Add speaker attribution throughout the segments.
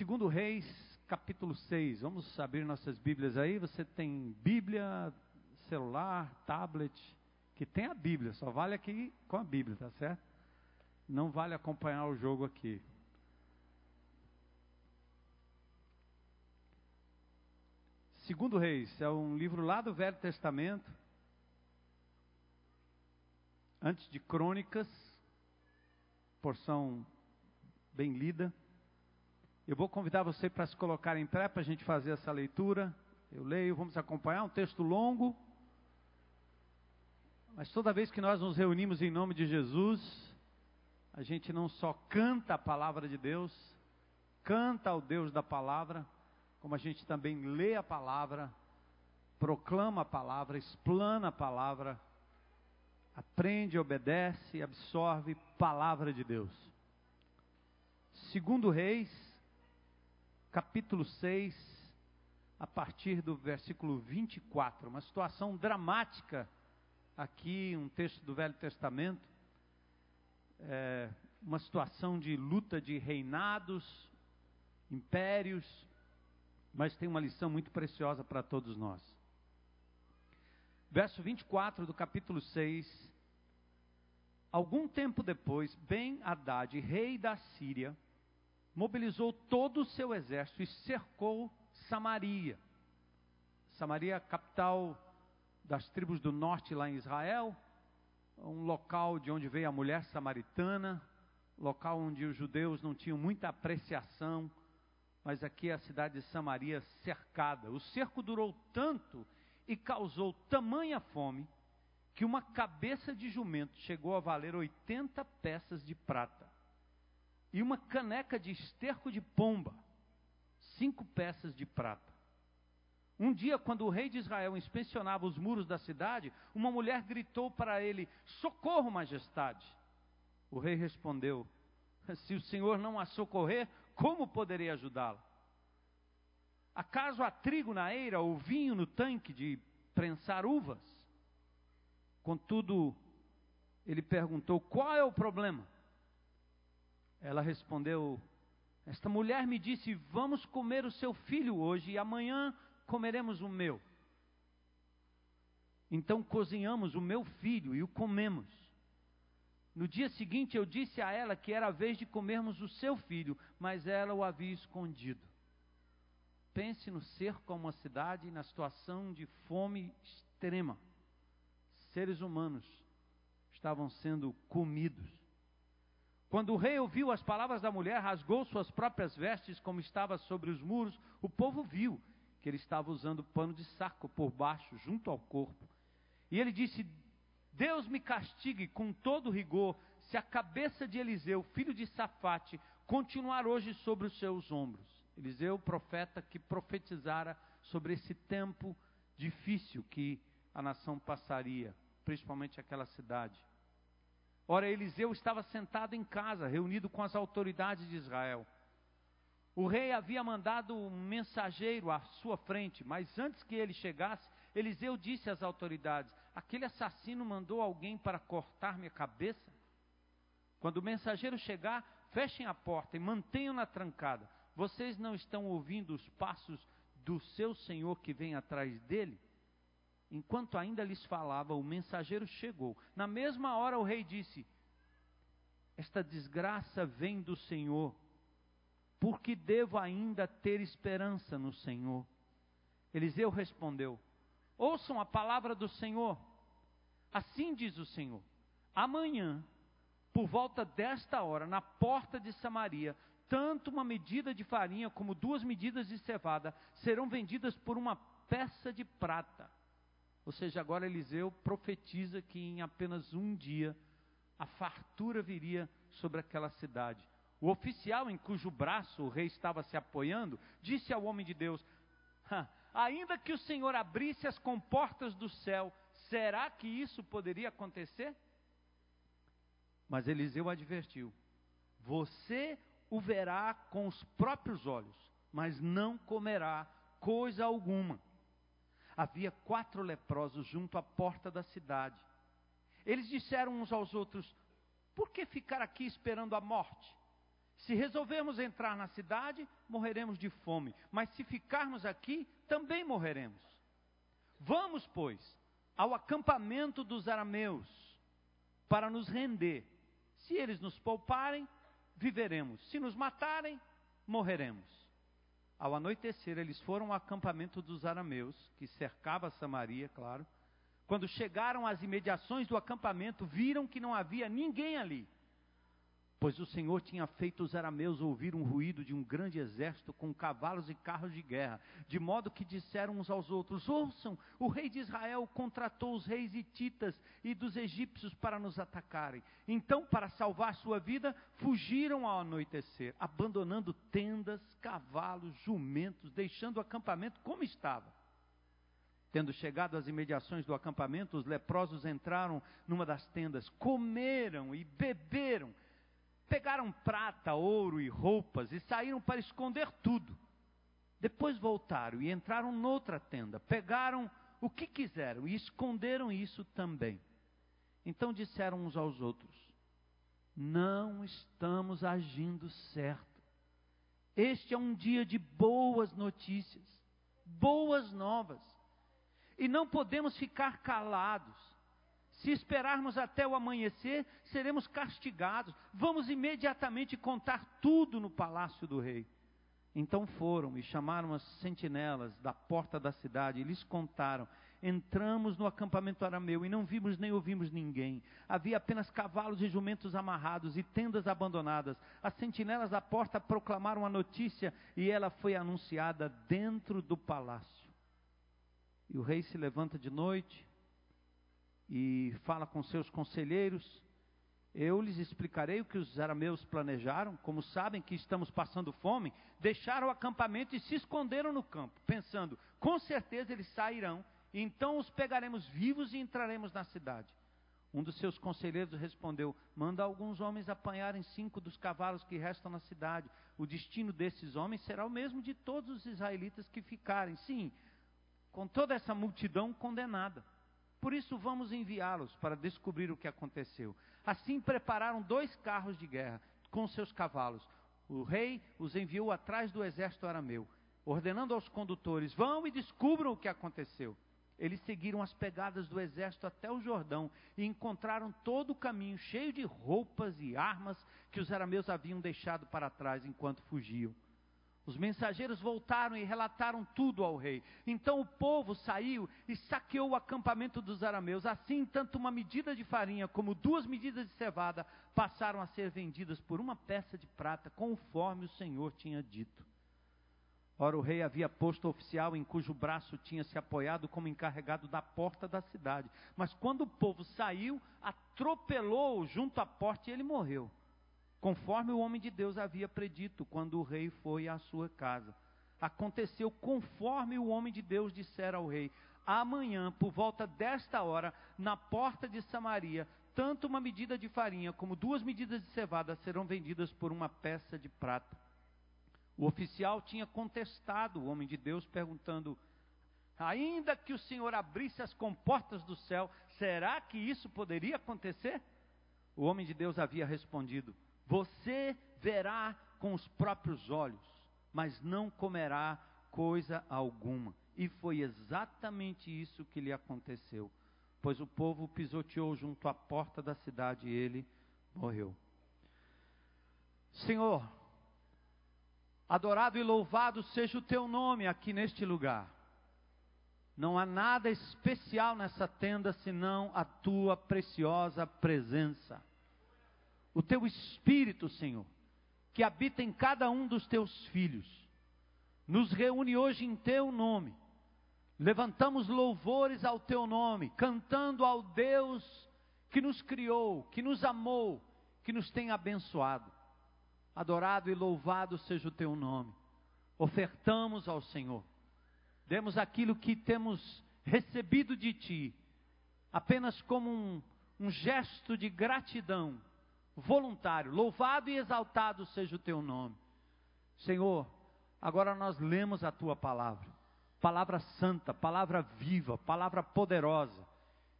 Speaker 1: Segundo Reis, capítulo 6. Vamos abrir nossas Bíblias aí. Você tem Bíblia, celular, tablet, que tem a Bíblia, só vale aqui com a Bíblia, tá certo? Não vale acompanhar o jogo aqui. Segundo Reis, é um livro lá do Velho Testamento, antes de Crônicas, porção bem lida. Eu vou convidar você para se colocar em pé para a gente fazer essa leitura. Eu leio, vamos acompanhar um texto longo. Mas toda vez que nós nos reunimos em nome de Jesus, a gente não só canta a palavra de Deus, canta ao Deus da palavra, como a gente também lê a palavra, proclama a palavra, explana a palavra, aprende, obedece, absorve palavra de Deus. Segundo Reis, capítulo 6, a partir do versículo 24, uma situação dramática aqui, um texto do Velho Testamento, é, uma situação de luta de reinados, impérios, mas tem uma lição muito preciosa para todos nós. Verso 24 do capítulo 6. Algum tempo depois, Ben Haddad, rei da Síria, mobilizou todo o seu exército e cercou Samaria. Samaria, capital das tribos do norte lá em Israel, um local de onde veio a mulher samaritana, local onde os judeus não tinham muita apreciação mas aqui é a cidade de Samaria cercada. O cerco durou tanto e causou tamanha fome que uma cabeça de jumento chegou a valer 80 peças de prata. E uma caneca de esterco de pomba, cinco peças de prata. Um dia, quando o rei de Israel inspecionava os muros da cidade, uma mulher gritou para ele: Socorro, majestade! O rei respondeu: Se o senhor não a socorrer, como poderei ajudá-la? Acaso há trigo na eira ou vinho no tanque de prensar uvas? Contudo, ele perguntou: Qual é o problema? Ela respondeu: Esta mulher me disse: Vamos comer o seu filho hoje e amanhã comeremos o meu. Então cozinhamos o meu filho e o comemos. No dia seguinte eu disse a ela que era a vez de comermos o seu filho, mas ela o havia escondido. Pense no cerco a uma cidade na situação de fome extrema. Seres humanos estavam sendo comidos. Quando o rei ouviu as palavras da mulher, rasgou suas próprias vestes como estava sobre os muros. O povo viu que ele estava usando pano de saco por baixo, junto ao corpo. E ele disse: Deus me castigue com todo rigor se a cabeça de Eliseu, filho de Safate, continuar hoje sobre os seus ombros. Eliseu, profeta que profetizara sobre esse tempo difícil que a nação passaria, principalmente aquela cidade. Ora, Eliseu estava sentado em casa, reunido com as autoridades de Israel. O rei havia mandado um mensageiro à sua frente, mas antes que ele chegasse, Eliseu disse às autoridades: Aquele assassino mandou alguém para cortar minha cabeça? Quando o mensageiro chegar, fechem a porta e mantenham-na trancada. Vocês não estão ouvindo os passos do seu senhor que vem atrás dele? Enquanto ainda lhes falava, o mensageiro chegou. Na mesma hora, o rei disse: Esta desgraça vem do Senhor porque devo ainda ter esperança no Senhor. Eliseu respondeu: Ouçam a palavra do Senhor. Assim diz o Senhor: Amanhã, por volta desta hora, na porta de Samaria, tanto uma medida de farinha como duas medidas de cevada serão vendidas por uma peça de prata. Ou seja, agora Eliseu profetiza que em apenas um dia a fartura viria sobre aquela cidade. O oficial em cujo braço o rei estava se apoiando disse ao homem de Deus: Ainda que o Senhor abrisse as comportas do céu, será que isso poderia acontecer? Mas Eliseu advertiu: Você o verá com os próprios olhos, mas não comerá coisa alguma. Havia quatro leprosos junto à porta da cidade. Eles disseram uns aos outros: Por que ficar aqui esperando a morte? Se resolvermos entrar na cidade, morreremos de fome, mas se ficarmos aqui, também morreremos. Vamos, pois, ao acampamento dos arameus, para nos render. Se eles nos pouparem, viveremos. Se nos matarem, morreremos. Ao anoitecer, eles foram ao acampamento dos arameus, que cercava Samaria, claro. Quando chegaram às imediações do acampamento, viram que não havia ninguém ali Pois o Senhor tinha feito os arameus ouvir um ruído de um grande exército com cavalos e carros de guerra, de modo que disseram uns aos outros: Ouçam, o rei de Israel contratou os reis hititas e dos egípcios para nos atacarem. Então, para salvar sua vida, fugiram ao anoitecer, abandonando tendas, cavalos, jumentos, deixando o acampamento como estava. Tendo chegado às imediações do acampamento, os leprosos entraram numa das tendas, comeram e beberam Pegaram prata, ouro e roupas e saíram para esconder tudo. Depois voltaram e entraram noutra tenda, pegaram o que quiseram e esconderam isso também. Então disseram uns aos outros: Não estamos agindo certo. Este é um dia de boas notícias, boas novas. E não podemos ficar calados. Se esperarmos até o amanhecer, seremos castigados. Vamos imediatamente contar tudo no palácio do rei. Então foram e chamaram as sentinelas da porta da cidade e lhes contaram. Entramos no acampamento arameu e não vimos nem ouvimos ninguém. Havia apenas cavalos e jumentos amarrados e tendas abandonadas. As sentinelas da porta proclamaram a notícia e ela foi anunciada dentro do palácio. E o rei se levanta de noite e fala com seus conselheiros. Eu lhes explicarei o que os arameus planejaram. Como sabem que estamos passando fome, deixaram o acampamento e se esconderam no campo, pensando: com certeza eles sairão, então os pegaremos vivos e entraremos na cidade. Um dos seus conselheiros respondeu: Manda alguns homens apanharem cinco dos cavalos que restam na cidade. O destino desses homens será o mesmo de todos os israelitas que ficarem. Sim, com toda essa multidão condenada. Por isso vamos enviá-los para descobrir o que aconteceu. Assim prepararam dois carros de guerra com seus cavalos. O rei os enviou atrás do exército arameu, ordenando aos condutores: vão e descubram o que aconteceu. Eles seguiram as pegadas do exército até o Jordão e encontraram todo o caminho cheio de roupas e armas que os arameus haviam deixado para trás enquanto fugiam. Os mensageiros voltaram e relataram tudo ao rei. Então o povo saiu e saqueou o acampamento dos arameus. Assim, tanto uma medida de farinha como duas medidas de cevada passaram a ser vendidas por uma peça de prata, conforme o Senhor tinha dito. Ora, o rei havia posto oficial em cujo braço tinha se apoiado como encarregado da porta da cidade. Mas quando o povo saiu, atropelou-o junto à porta e ele morreu conforme o homem de Deus havia predito quando o rei foi à sua casa. Aconteceu conforme o homem de Deus dissera ao rei: Amanhã, por volta desta hora, na porta de Samaria, tanto uma medida de farinha como duas medidas de cevada serão vendidas por uma peça de prata. O oficial tinha contestado o homem de Deus, perguntando: Ainda que o Senhor abrisse as comportas do céu, será que isso poderia acontecer? O homem de Deus havia respondido: você verá com os próprios olhos, mas não comerá coisa alguma. E foi exatamente isso que lhe aconteceu. Pois o povo pisoteou junto à porta da cidade e ele morreu. Senhor, adorado e louvado seja o teu nome aqui neste lugar. Não há nada especial nessa tenda senão a tua preciosa presença o teu espírito, Senhor, que habita em cada um dos teus filhos, nos reúne hoje em teu nome. Levantamos louvores ao teu nome, cantando ao Deus que nos criou, que nos amou, que nos tem abençoado. Adorado e louvado seja o teu nome. Ofertamos ao Senhor. Demos aquilo que temos recebido de ti, apenas como um, um gesto de gratidão voluntário. Louvado e exaltado seja o teu nome. Senhor, agora nós lemos a tua palavra. Palavra santa, palavra viva, palavra poderosa,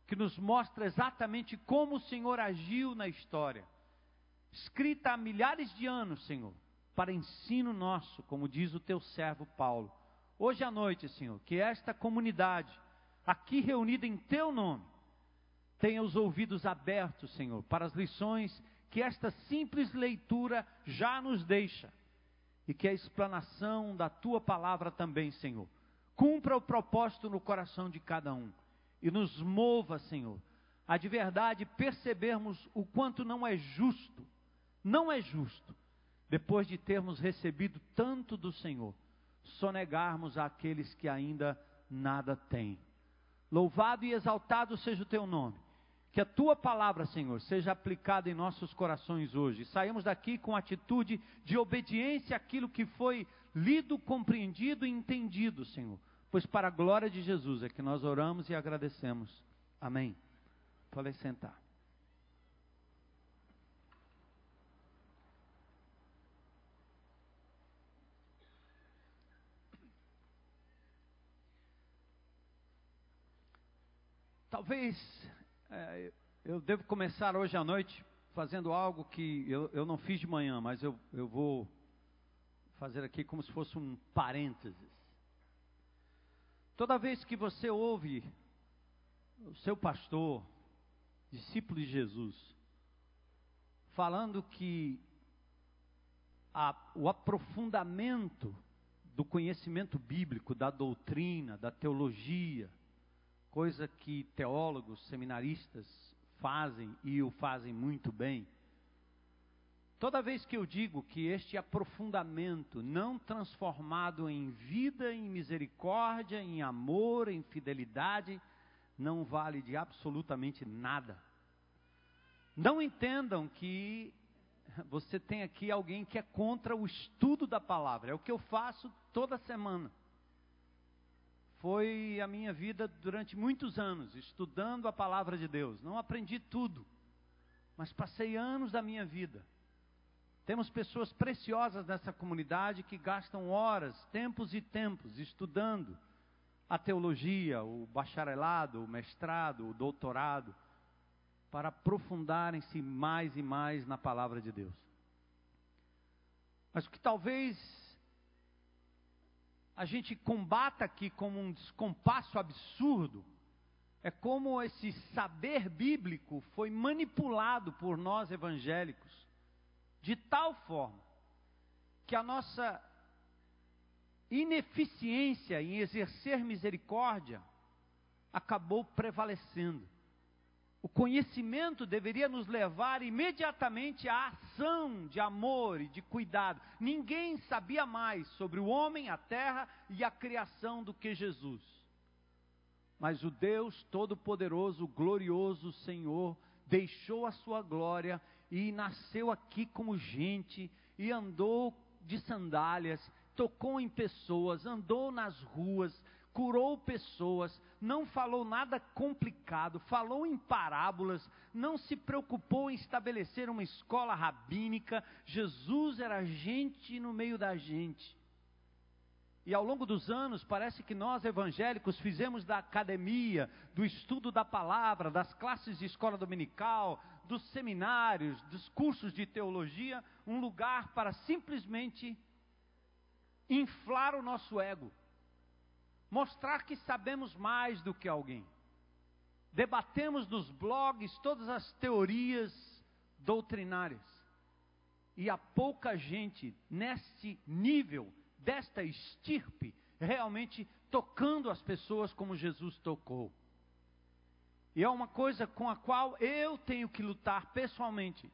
Speaker 1: que nos mostra exatamente como o Senhor agiu na história. escrita há milhares de anos, Senhor, para ensino nosso, como diz o teu servo Paulo. Hoje à noite, Senhor, que esta comunidade, aqui reunida em teu nome, tenha os ouvidos abertos, Senhor, para as lições que esta simples leitura já nos deixa e que a explanação da tua palavra também, Senhor, cumpra o propósito no coração de cada um e nos mova, Senhor, a de verdade percebermos o quanto não é justo, não é justo, depois de termos recebido tanto do Senhor, sonegarmos àqueles que ainda nada têm. Louvado e exaltado seja o teu nome. Que a tua palavra, Senhor, seja aplicada em nossos corações hoje. Saímos daqui com atitude de obediência àquilo que foi lido, compreendido e entendido, Senhor. Pois para a glória de Jesus é que nós oramos e agradecemos. Amém. Pode sentar. Talvez é, eu devo começar hoje à noite fazendo algo que eu, eu não fiz de manhã, mas eu, eu vou fazer aqui como se fosse um parênteses. Toda vez que você ouve o seu pastor, discípulo de Jesus, falando que a, o aprofundamento do conhecimento bíblico, da doutrina, da teologia, coisa que teólogos, seminaristas fazem e o fazem muito bem. Toda vez que eu digo que este aprofundamento não transformado em vida, em misericórdia, em amor, em fidelidade, não vale de absolutamente nada. Não entendam que você tem aqui alguém que é contra o estudo da palavra. É o que eu faço toda semana foi a minha vida durante muitos anos, estudando a palavra de Deus. Não aprendi tudo, mas passei anos da minha vida. Temos pessoas preciosas nessa comunidade que gastam horas, tempos e tempos estudando a teologia, o bacharelado, o mestrado, o doutorado, para aprofundarem-se mais e mais na palavra de Deus. Mas o que talvez a gente combata aqui como um descompasso absurdo, é como esse saber bíblico foi manipulado por nós evangélicos, de tal forma que a nossa ineficiência em exercer misericórdia acabou prevalecendo. O conhecimento deveria nos levar imediatamente à ação de amor e de cuidado. Ninguém sabia mais sobre o homem, a terra e a criação do que Jesus. Mas o Deus Todo-Poderoso, glorioso Senhor, deixou a sua glória e nasceu aqui como gente e andou de sandálias, tocou em pessoas, andou nas ruas, curou pessoas, não falou nada complicado, falou em parábolas, não se preocupou em estabelecer uma escola rabínica. Jesus era gente no meio da gente. E ao longo dos anos, parece que nós evangélicos fizemos da academia, do estudo da palavra, das classes de escola dominical, dos seminários, dos cursos de teologia, um lugar para simplesmente inflar o nosso ego mostrar que sabemos mais do que alguém. Debatemos nos blogs todas as teorias doutrinárias. E há pouca gente neste nível, desta estirpe, realmente tocando as pessoas como Jesus tocou. E é uma coisa com a qual eu tenho que lutar pessoalmente.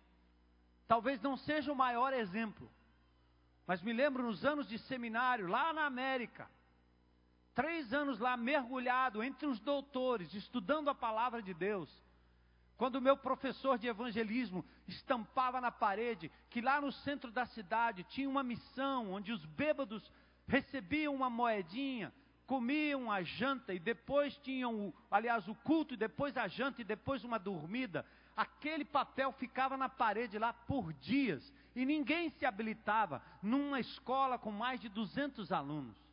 Speaker 1: Talvez não seja o maior exemplo, mas me lembro nos anos de seminário, lá na América, três anos lá mergulhado entre os doutores, estudando a palavra de Deus. Quando o meu professor de evangelismo estampava na parede que lá no centro da cidade tinha uma missão onde os bêbados recebiam uma moedinha, comiam a janta e depois tinham, aliás, o culto e depois a janta e depois uma dormida. Aquele papel ficava na parede lá por dias e ninguém se habilitava numa escola com mais de 200 alunos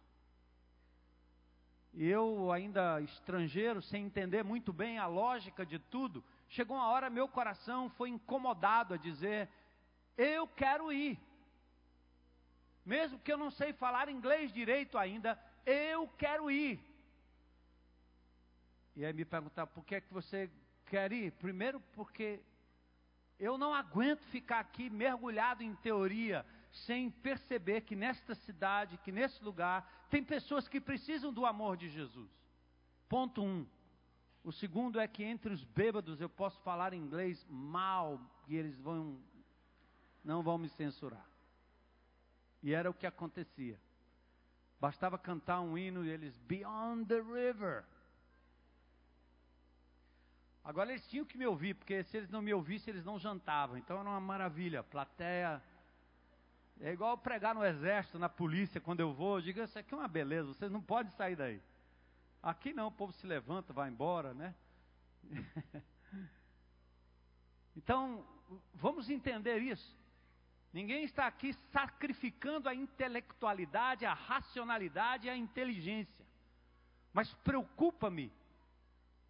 Speaker 1: eu ainda estrangeiro, sem entender muito bem a lógica de tudo, chegou uma hora meu coração foi incomodado a dizer: Eu quero ir. Mesmo que eu não sei falar inglês direito ainda, eu quero ir. E aí me perguntar por que é que você quer ir? Primeiro porque eu não aguento ficar aqui mergulhado em teoria sem perceber que nesta cidade, que nesse lugar, tem pessoas que precisam do amor de Jesus. Ponto um. O segundo é que entre os bêbados eu posso falar inglês mal e eles vão não vão me censurar. E era o que acontecia. Bastava cantar um hino e eles Beyond the River. Agora eles tinham que me ouvir, porque se eles não me ouvissem, eles não jantavam. Então era uma maravilha. Plateia. É igual pregar no exército, na polícia, quando eu vou, eu digo, isso aqui é uma beleza, vocês não podem sair daí. Aqui não, o povo se levanta, vai embora, né? então, vamos entender isso. Ninguém está aqui sacrificando a intelectualidade, a racionalidade e a inteligência. Mas preocupa-me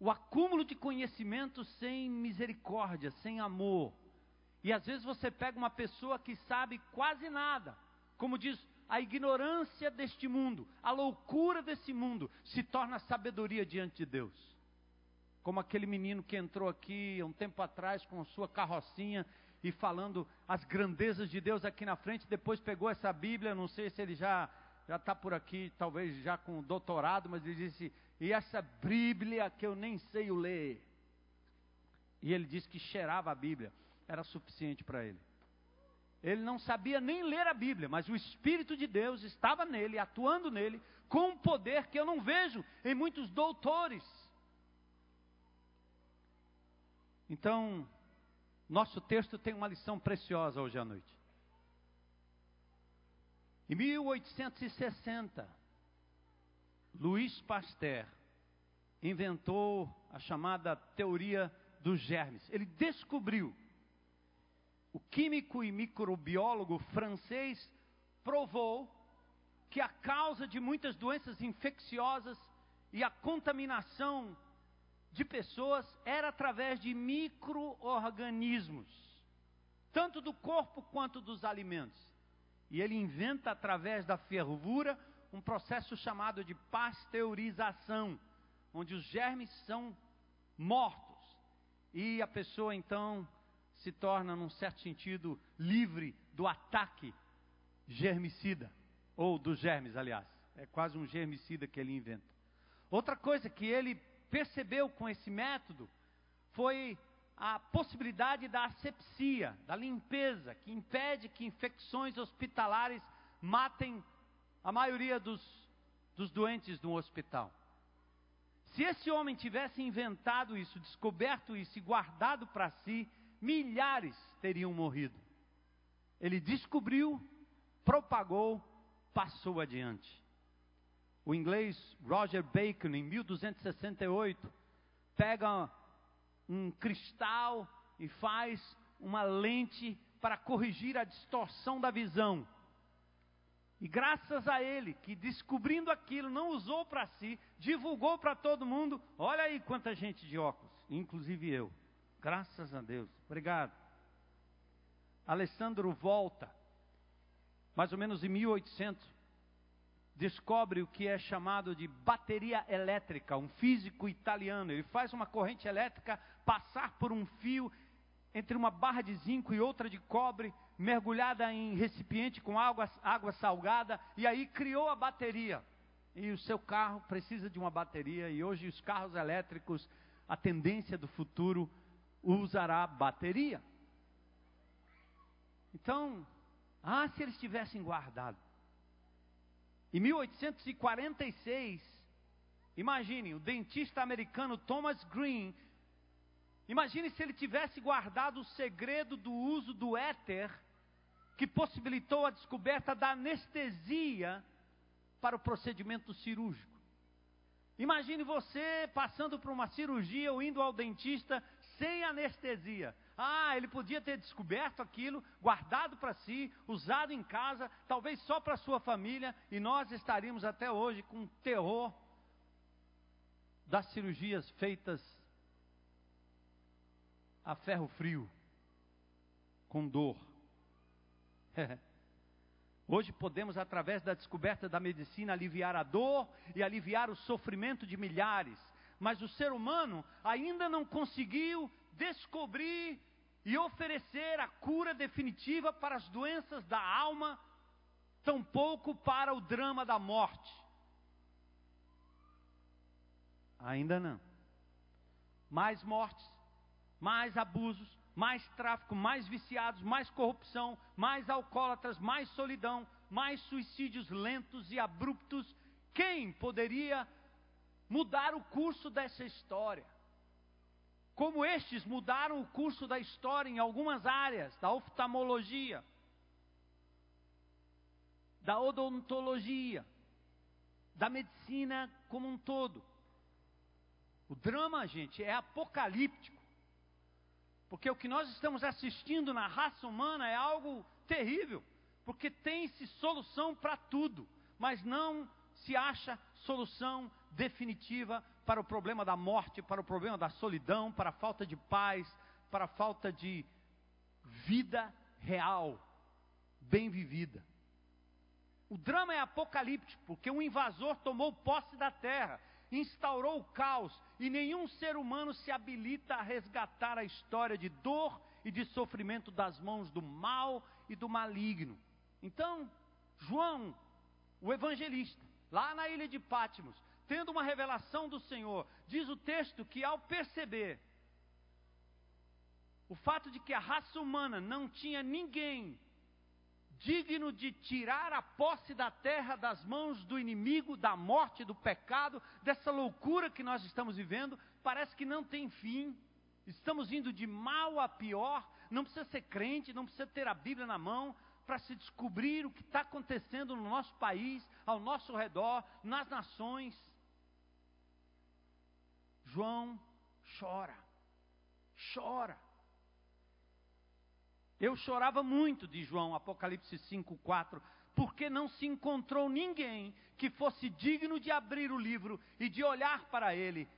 Speaker 1: o acúmulo de conhecimento sem misericórdia, sem amor. E às vezes você pega uma pessoa que sabe quase nada, como diz a ignorância deste mundo, a loucura desse mundo, se torna sabedoria diante de Deus. Como aquele menino que entrou aqui um tempo atrás com sua carrocinha e falando as grandezas de Deus aqui na frente, depois pegou essa Bíblia, não sei se ele já já está por aqui, talvez já com doutorado, mas ele disse: e essa Bíblia que eu nem sei o ler. E ele disse que cheirava a Bíblia, era suficiente para ele. Ele não sabia nem ler a Bíblia, mas o Espírito de Deus estava nele, atuando nele, com um poder que eu não vejo em muitos doutores. Então, nosso texto tem uma lição preciosa hoje à noite. Em 1860, Louis Pasteur inventou a chamada teoria dos germes. Ele descobriu. O químico e microbiólogo francês provou que a causa de muitas doenças infecciosas e a contaminação de pessoas era através de microorganismos, tanto do corpo quanto dos alimentos. E ele inventa através da fervura um processo chamado de pasteurização, onde os germes são mortos e a pessoa então se torna, num certo sentido, livre do ataque germicida, ou dos germes, aliás. É quase um germicida que ele inventa. Outra coisa que ele percebeu com esse método foi a possibilidade da asepsia, da limpeza, que impede que infecções hospitalares matem a maioria dos, dos doentes no hospital. Se esse homem tivesse inventado isso, descoberto isso e guardado para si, milhares teriam morrido. Ele descobriu, propagou, passou adiante. O inglês Roger Bacon, em 1268, pega um cristal e faz uma lente para corrigir a distorção da visão. E graças a ele, que descobrindo aquilo, não usou para si, divulgou para todo mundo. Olha aí quanta gente de óculos, inclusive eu. Graças a Deus. Obrigado. Alessandro Volta, mais ou menos em 1800, descobre o que é chamado de bateria elétrica, um físico italiano. Ele faz uma corrente elétrica passar por um fio entre uma barra de zinco e outra de cobre mergulhada em recipiente com água, água salgada, e aí criou a bateria. E o seu carro precisa de uma bateria, e hoje os carros elétricos, a tendência do futuro, usará bateria. Então, ah, se eles tivessem guardado. Em 1846, imagine, o dentista americano Thomas Green, imagine se ele tivesse guardado o segredo do uso do éter que possibilitou a descoberta da anestesia para o procedimento cirúrgico. Imagine você passando por uma cirurgia ou indo ao dentista sem anestesia. Ah, ele podia ter descoberto aquilo, guardado para si, usado em casa, talvez só para sua família, e nós estaríamos até hoje com terror das cirurgias feitas a ferro frio, com dor. Hoje podemos, através da descoberta da medicina, aliviar a dor e aliviar o sofrimento de milhares. Mas o ser humano ainda não conseguiu descobrir e oferecer a cura definitiva para as doenças da alma, tampouco para o drama da morte. Ainda não. Mais mortes, mais abusos, mais tráfico, mais viciados, mais corrupção, mais alcoólatras, mais solidão, mais suicídios lentos e abruptos. Quem poderia mudar o curso dessa história? Como estes mudaram o curso da história em algumas áreas, da oftalmologia, da odontologia, da medicina como um todo. O drama, gente, é apocalíptico. Porque o que nós estamos assistindo na raça humana é algo terrível. Porque tem-se solução para tudo, mas não se acha solução definitiva para o problema da morte, para o problema da solidão, para a falta de paz, para a falta de vida real, bem vivida. O drama é apocalíptico, porque um invasor tomou posse da terra instaurou o caos e nenhum ser humano se habilita a resgatar a história de dor e de sofrimento das mãos do mal e do maligno. Então, João, o evangelista, lá na ilha de Pátimos, tendo uma revelação do Senhor, diz o texto que ao perceber o fato de que a raça humana não tinha ninguém digno de tirar a posse da terra das mãos do inimigo, da morte, do pecado, dessa loucura que nós estamos vivendo, parece que não tem fim. Estamos indo de mal a pior. Não precisa ser crente, não precisa ter a Bíblia na mão para se descobrir o que está acontecendo no nosso país, ao nosso redor, nas nações. João chora, chora. Eu chorava muito, de João, Apocalipse 5, 4, porque não se encontrou ninguém que fosse digno de abrir o livro e de olhar para ele.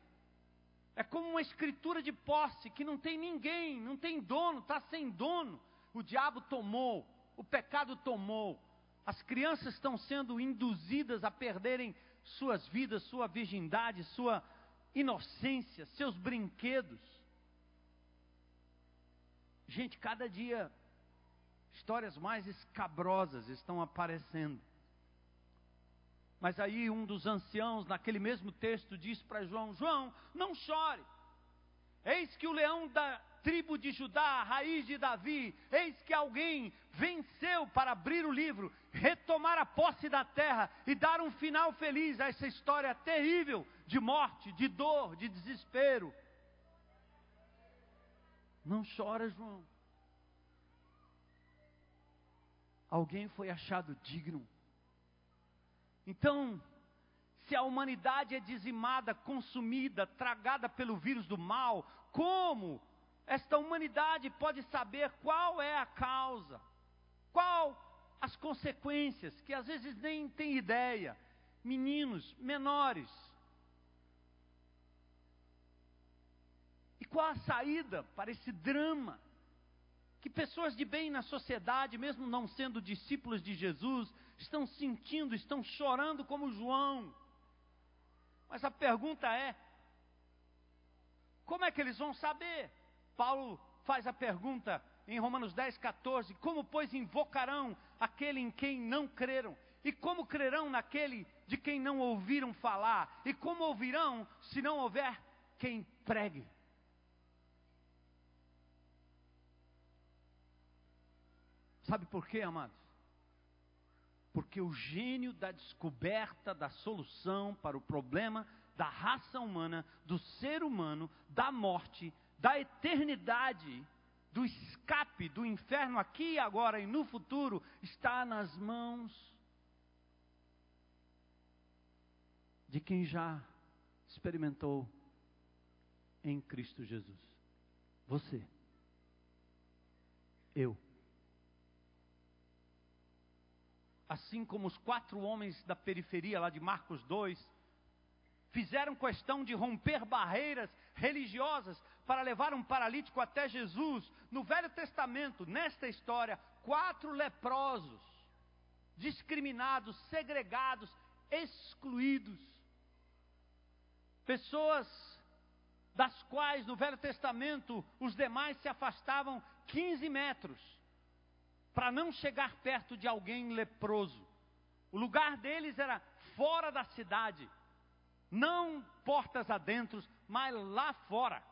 Speaker 1: É como uma escritura de posse que não tem ninguém, não tem dono, está sem dono. O diabo tomou, o pecado tomou. As crianças estão sendo induzidas a perderem suas vidas, sua virgindade, sua inocência, seus brinquedos. Gente, cada dia histórias mais escabrosas estão aparecendo. Mas aí um dos anciãos, naquele mesmo texto, diz para João: João, não chore. Eis que o leão da tribo de Judá, a raiz de Davi, eis que alguém venceu para abrir o livro, retomar a posse da terra e dar um final feliz a essa história terrível de morte, de dor, de desespero. Não chora, João. Alguém foi achado digno. Então, se a humanidade é dizimada, consumida, tragada pelo vírus do mal, como esta humanidade pode saber qual é a causa? Qual as consequências, que às vezes nem tem ideia? Meninos menores, qual a saída para esse drama? Que pessoas de bem na sociedade, mesmo não sendo discípulos de Jesus, estão sentindo, estão chorando como João. Mas a pergunta é: como é que eles vão saber? Paulo faz a pergunta em Romanos 10, 14: Como, pois, invocarão aquele em quem não creram? E como crerão naquele de quem não ouviram falar? E como ouvirão se não houver quem pregue? Sabe por quê, amados? Porque o gênio da descoberta da solução para o problema da raça humana, do ser humano, da morte, da eternidade, do escape do inferno aqui agora e no futuro, está nas mãos de quem já experimentou em Cristo Jesus. Você. Eu. assim como os quatro homens da periferia lá de Marcos 2, fizeram questão de romper barreiras religiosas para levar um paralítico até Jesus. No Velho Testamento, nesta história, quatro leprosos, discriminados, segregados, excluídos. Pessoas das quais no Velho Testamento os demais se afastavam 15 metros para não chegar perto de alguém leproso. O lugar deles era fora da cidade, não portas adentro, mas lá fora.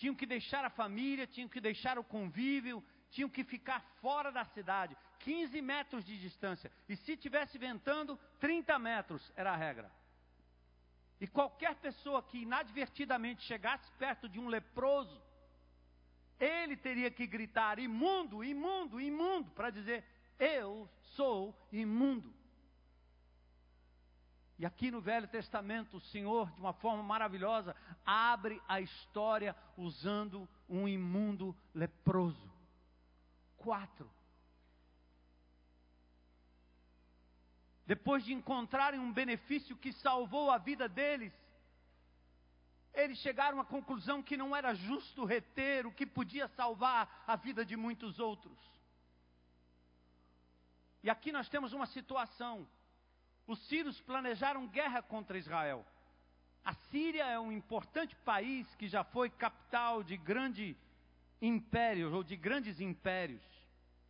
Speaker 1: Tinham que deixar a família, tinham que deixar o convívio, tinham que ficar fora da cidade, 15 metros de distância. E se tivesse ventando, 30 metros era a regra. E qualquer pessoa que inadvertidamente chegasse perto de um leproso, ele teria que gritar imundo, imundo, imundo, para dizer: Eu sou imundo. E aqui no Velho Testamento, o Senhor, de uma forma maravilhosa, abre a história usando um imundo leproso. Quatro. Depois de encontrarem um benefício que salvou a vida deles, eles chegaram à conclusão que não era justo reter o que podia salvar a vida de muitos outros. E aqui nós temos uma situação os sírios planejaram guerra contra Israel. A Síria é um importante país que já foi capital de grandes impérios ou de grandes impérios.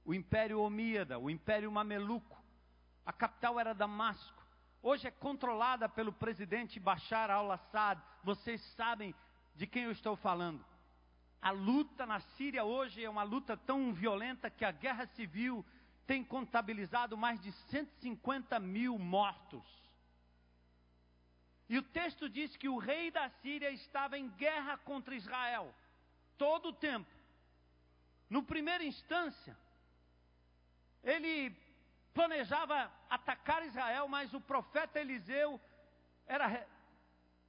Speaker 1: O Império Omíada, o Império Mameluco. A capital era Damasco. Hoje é controlada pelo presidente Bashar al-Assad. Vocês sabem de quem eu estou falando. A luta na Síria hoje é uma luta tão violenta que a guerra civil tem contabilizado mais de 150 mil mortos. E o texto diz que o rei da Síria estava em guerra contra Israel, todo o tempo. No primeira instância, ele planejava atacar Israel, mas o profeta Eliseu era,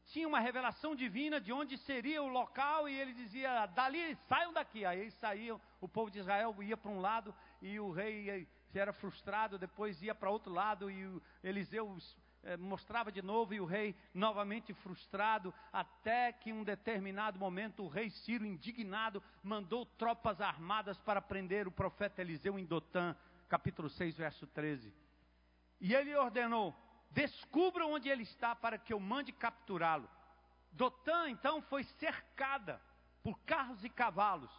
Speaker 1: tinha uma revelação divina de onde seria o local e ele dizia: dali, saiam daqui. Aí saíam, o povo de Israel ia para um lado e o rei se era frustrado, depois ia para outro lado e Eliseu eh, mostrava de novo e o rei novamente frustrado, até que em um determinado momento o rei Ciro, indignado, mandou tropas armadas para prender o profeta Eliseu em Dotã, capítulo 6, verso 13. E ele ordenou: descubra onde ele está para que eu mande capturá-lo. Dotã então foi cercada por carros e cavalos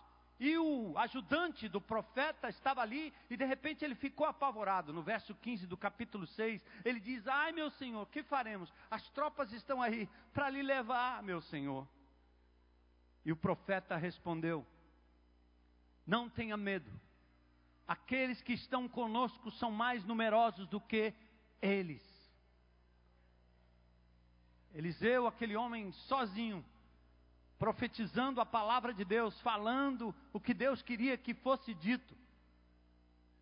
Speaker 1: e o ajudante do profeta estava ali e de repente ele ficou apavorado. No verso 15 do capítulo 6, ele diz: Ai meu senhor, que faremos? As tropas estão aí para lhe levar, meu senhor. E o profeta respondeu: Não tenha medo. Aqueles que estão conosco são mais numerosos do que eles. Eliseu, aquele homem sozinho, profetizando a palavra de Deus, falando o que Deus queria que fosse dito.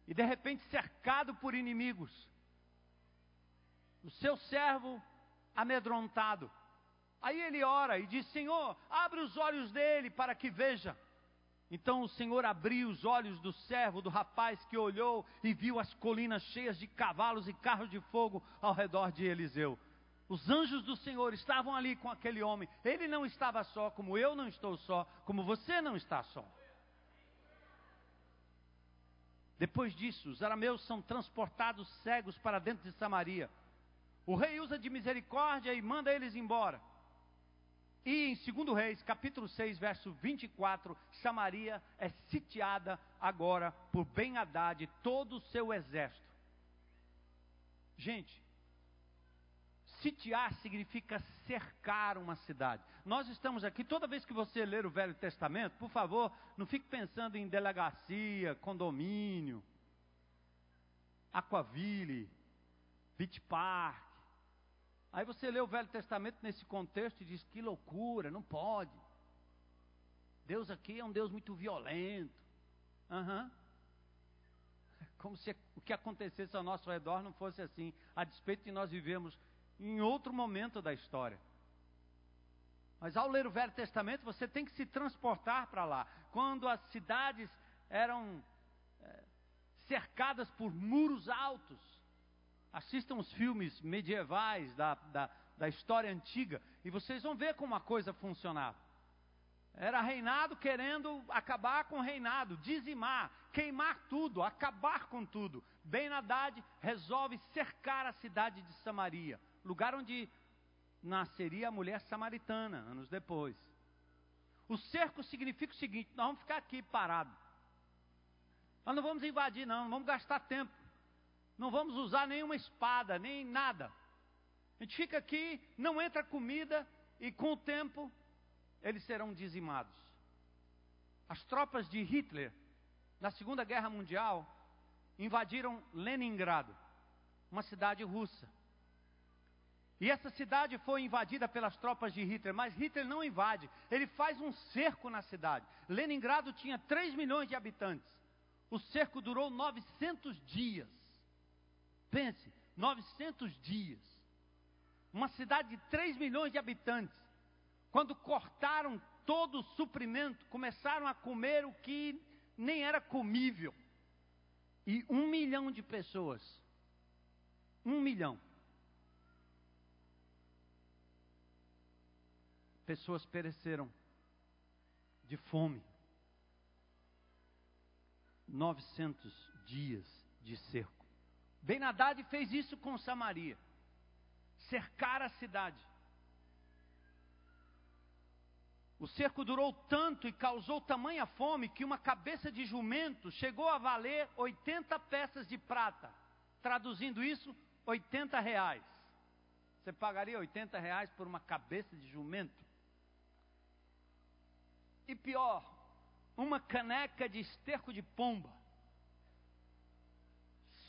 Speaker 1: E de repente cercado por inimigos. O seu servo amedrontado. Aí ele ora e diz: Senhor, abre os olhos dele para que veja. Então o Senhor abriu os olhos do servo, do rapaz que olhou e viu as colinas cheias de cavalos e carros de fogo ao redor de Eliseu. Os anjos do Senhor estavam ali com aquele homem. Ele não estava só, como eu não estou só, como você não está só. Depois disso, os arameus são transportados cegos para dentro de Samaria. O rei usa de misericórdia e manda eles embora. E em 2 Reis, capítulo 6, verso 24, Samaria é sitiada agora por Ben-Hadad e todo o seu exército. Gente, Sitiar significa cercar uma cidade. Nós estamos aqui, toda vez que você ler o Velho Testamento, por favor, não fique pensando em delegacia, condomínio, Aquaville, Beach Park. Aí você lê o Velho Testamento nesse contexto e diz: que loucura, não pode. Deus aqui é um Deus muito violento. Uhum. Como se o que acontecesse ao nosso redor não fosse assim, a despeito de nós vivemos em outro momento da história. Mas ao ler o Velho Testamento, você tem que se transportar para lá. Quando as cidades eram é, cercadas por muros altos. Assistam os filmes medievais da, da, da história antiga e vocês vão ver como a coisa funcionava. Era reinado querendo acabar com o reinado, dizimar, queimar tudo, acabar com tudo. Ben Haddad resolve cercar a cidade de Samaria, lugar onde nasceria a mulher samaritana, anos depois. O cerco significa o seguinte: nós vamos ficar aqui parados. Nós não vamos invadir, não, não vamos gastar tempo. Não vamos usar nenhuma espada, nem nada. A gente fica aqui, não entra comida, e com o tempo eles serão dizimados. As tropas de Hitler, na Segunda Guerra Mundial, invadiram Leningrado, uma cidade russa. E essa cidade foi invadida pelas tropas de Hitler, mas Hitler não invade, ele faz um cerco na cidade. Leningrado tinha 3 milhões de habitantes. O cerco durou 900 dias. Pense, 900 dias. Uma cidade de 3 milhões de habitantes. Quando cortaram todo o suprimento, começaram a comer o que nem era comível. E um milhão de pessoas, um milhão, pessoas pereceram de fome. 900 dias de cerco. Ben Haddad fez isso com Samaria. Cercar a cidade. O cerco durou tanto e causou tamanha fome que uma cabeça de jumento chegou a valer 80 peças de prata. Traduzindo isso, 80 reais. Você pagaria 80 reais por uma cabeça de jumento? E pior, uma caneca de esterco de pomba.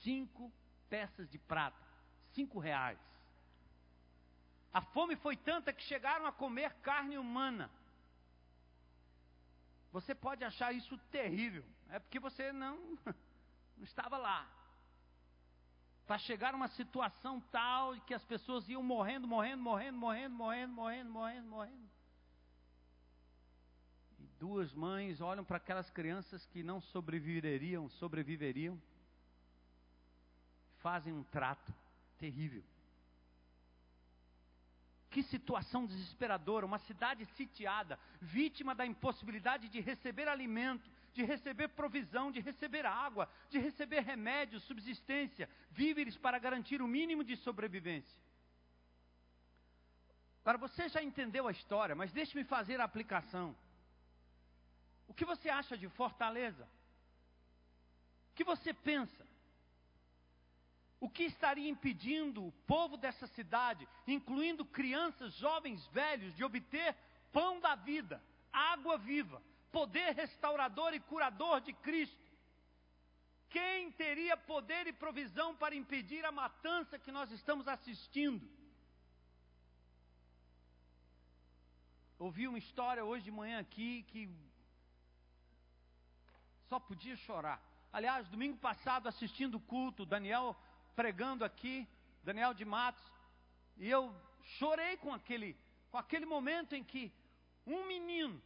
Speaker 1: Cinco peças de prata. Cinco reais. A fome foi tanta que chegaram a comer carne humana. Você pode achar isso terrível, é porque você não, não estava lá. Para chegar a uma situação tal que as pessoas iam morrendo, morrendo, morrendo, morrendo, morrendo, morrendo, morrendo, morrendo. Duas mães olham para aquelas crianças que não sobreviveriam, sobreviveriam, fazem um trato terrível. Que situação desesperadora, uma cidade sitiada, vítima da impossibilidade de receber alimento, de receber provisão, de receber água, de receber remédios, subsistência, víveres para garantir o mínimo de sobrevivência. Agora você já entendeu a história, mas deixe-me fazer a aplicação. O que você acha de Fortaleza? O que você pensa? O que estaria impedindo o povo dessa cidade, incluindo crianças, jovens, velhos, de obter pão da vida, água viva, poder restaurador e curador de Cristo? Quem teria poder e provisão para impedir a matança que nós estamos assistindo? Ouvi uma história hoje de manhã aqui que só podia chorar. Aliás, domingo passado, assistindo o culto, Daniel pregando aqui, Daniel de Matos, e eu chorei com aquele, com aquele momento em que um menino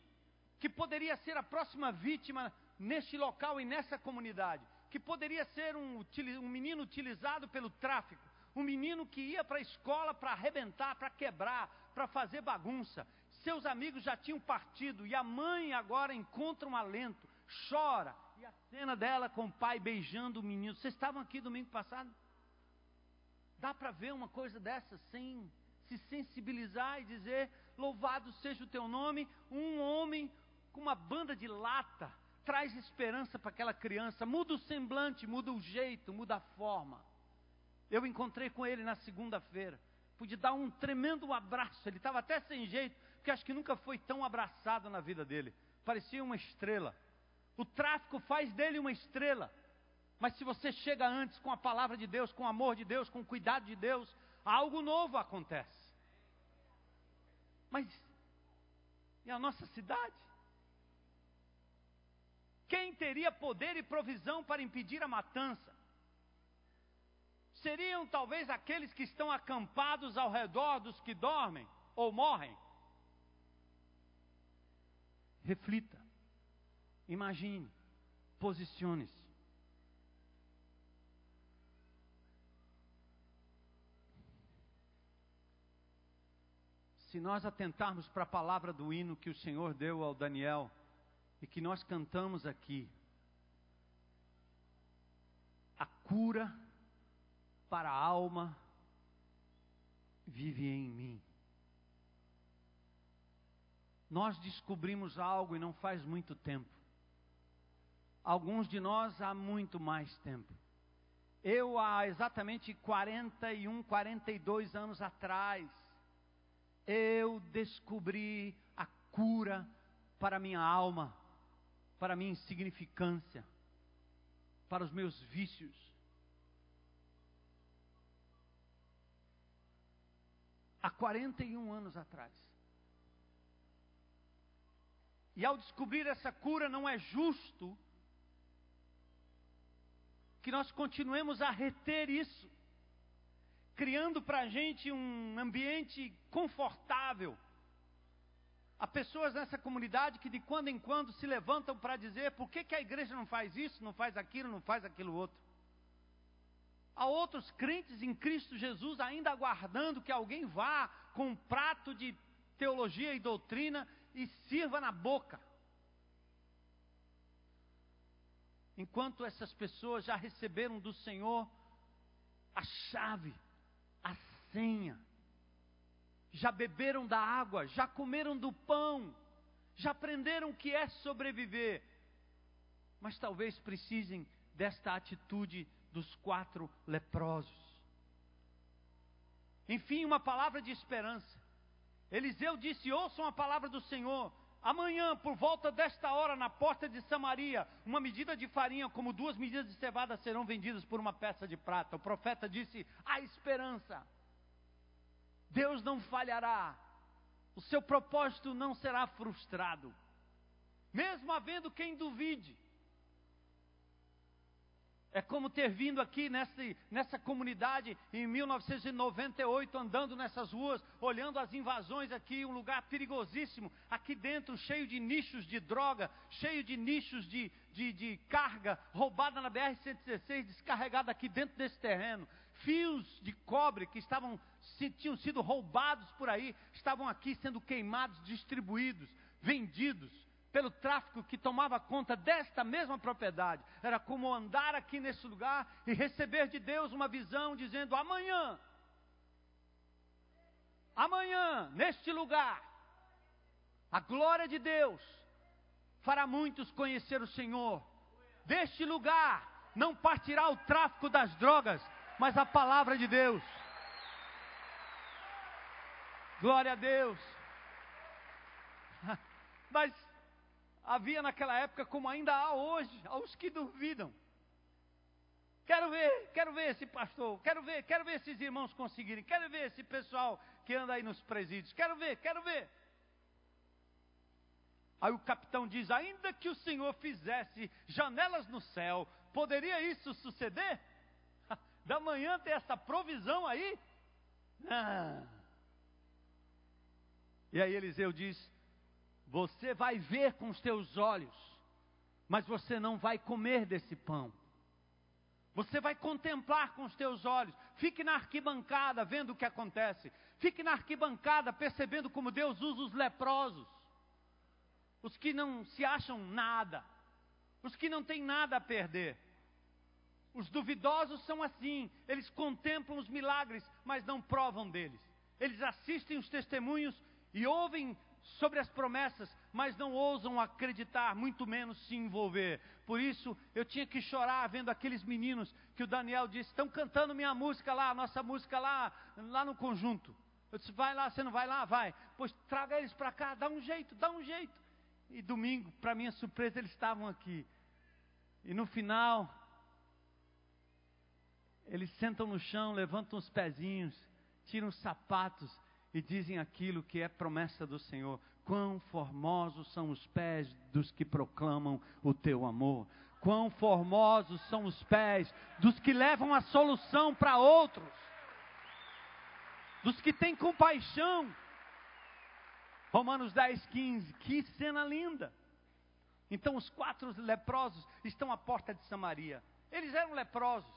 Speaker 1: que poderia ser a próxima vítima neste local e nessa comunidade, que poderia ser um, um menino utilizado pelo tráfico, um menino que ia para a escola para arrebentar, para quebrar, para fazer bagunça. Seus amigos já tinham partido e a mãe agora encontra um alento, chora. E a cena dela com o pai beijando o menino. Vocês estavam aqui domingo passado? Dá para ver uma coisa dessa sem se sensibilizar e dizer: Louvado seja o teu nome. Um homem com uma banda de lata traz esperança para aquela criança, muda o semblante, muda o jeito, muda a forma. Eu encontrei com ele na segunda-feira, pude dar um tremendo abraço. Ele estava até sem jeito, porque acho que nunca foi tão abraçado na vida dele. Parecia uma estrela. O tráfico faz dele uma estrela. Mas se você chega antes com a palavra de Deus, com o amor de Deus, com o cuidado de Deus, algo novo acontece. Mas e a nossa cidade? Quem teria poder e provisão para impedir a matança? Seriam talvez aqueles que estão acampados ao redor dos que dormem ou morrem? Reflita, imagine, posicione-se. se nós atentarmos para a palavra do hino que o Senhor deu ao Daniel e que nós cantamos aqui, a cura para a alma vive em mim. Nós descobrimos algo e não faz muito tempo. Alguns de nós há muito mais tempo. Eu, há exatamente 41, 42 anos atrás, eu descobri a cura para minha alma, para minha insignificância, para os meus vícios. Há 41 anos atrás. E ao descobrir essa cura, não é justo que nós continuemos a reter isso, criando para a gente um ambiente confortável. Há pessoas nessa comunidade que de quando em quando se levantam para dizer por que, que a igreja não faz isso, não faz aquilo, não faz aquilo outro. Há outros crentes em Cristo Jesus ainda aguardando que alguém vá com um prato de teologia e doutrina e sirva na boca. Enquanto essas pessoas já receberam do Senhor a chave, a senha, já beberam da água, já comeram do pão, já aprenderam o que é sobreviver, mas talvez precisem desta atitude dos quatro leprosos. Enfim, uma palavra de esperança. Eliseu disse: Ouçam a palavra do Senhor. Amanhã, por volta desta hora, na porta de Samaria, uma medida de farinha, como duas medidas de cevada, serão vendidas por uma peça de prata. O profeta disse: há esperança. Deus não falhará. O seu propósito não será frustrado. Mesmo havendo quem duvide. É como ter vindo aqui nessa, nessa comunidade em 1998, andando nessas ruas, olhando as invasões aqui, um lugar perigosíssimo, aqui dentro, cheio de nichos de droga, cheio de nichos de, de, de carga, roubada na BR-116, descarregada aqui dentro desse terreno. Fios de cobre que estavam, tinham sido roubados por aí, estavam aqui sendo queimados, distribuídos, vendidos pelo tráfico que tomava conta desta mesma propriedade. Era como andar aqui nesse lugar e receber de Deus uma visão dizendo: amanhã, amanhã, neste lugar, a glória de Deus fará muitos conhecer o Senhor. Deste lugar não partirá o tráfico das drogas, mas a palavra de Deus. Glória a Deus. Mas havia naquela época, como ainda há hoje, aos que duvidam. Quero ver, quero ver esse pastor, quero ver, quero ver esses irmãos conseguirem, quero ver esse pessoal que anda aí nos presídios, quero ver, quero ver. Aí o capitão diz: ainda que o Senhor fizesse janelas no céu, poderia isso suceder? Da manhã ter essa provisão aí? Não. E aí Eliseu diz: você vai ver com os teus olhos, mas você não vai comer desse pão. Você vai contemplar com os teus olhos. Fique na arquibancada vendo o que acontece. Fique na arquibancada percebendo como Deus usa os leprosos. Os que não se acham nada. Os que não têm nada a perder. Os duvidosos são assim. Eles contemplam os milagres, mas não provam deles. Eles assistem os testemunhos e ouvem sobre as promessas, mas não ousam acreditar, muito menos se envolver. Por isso, eu tinha que chorar vendo aqueles meninos que o Daniel disse: estão cantando minha música lá, nossa música lá, lá no conjunto. Eu disse: vai lá, você não vai lá? Vai. Pois traga eles para cá, dá um jeito, dá um jeito. E domingo, para minha surpresa, eles estavam aqui. E no final, eles sentam no chão, levantam os pezinhos, tiram os sapatos e dizem aquilo que é promessa do Senhor. Quão formosos são os pés dos que proclamam o teu amor. Quão formosos são os pés dos que levam a solução para outros. Dos que têm compaixão. Romanos 10, 15. Que cena linda. Então os quatro leprosos estão à porta de Samaria. Eles eram leprosos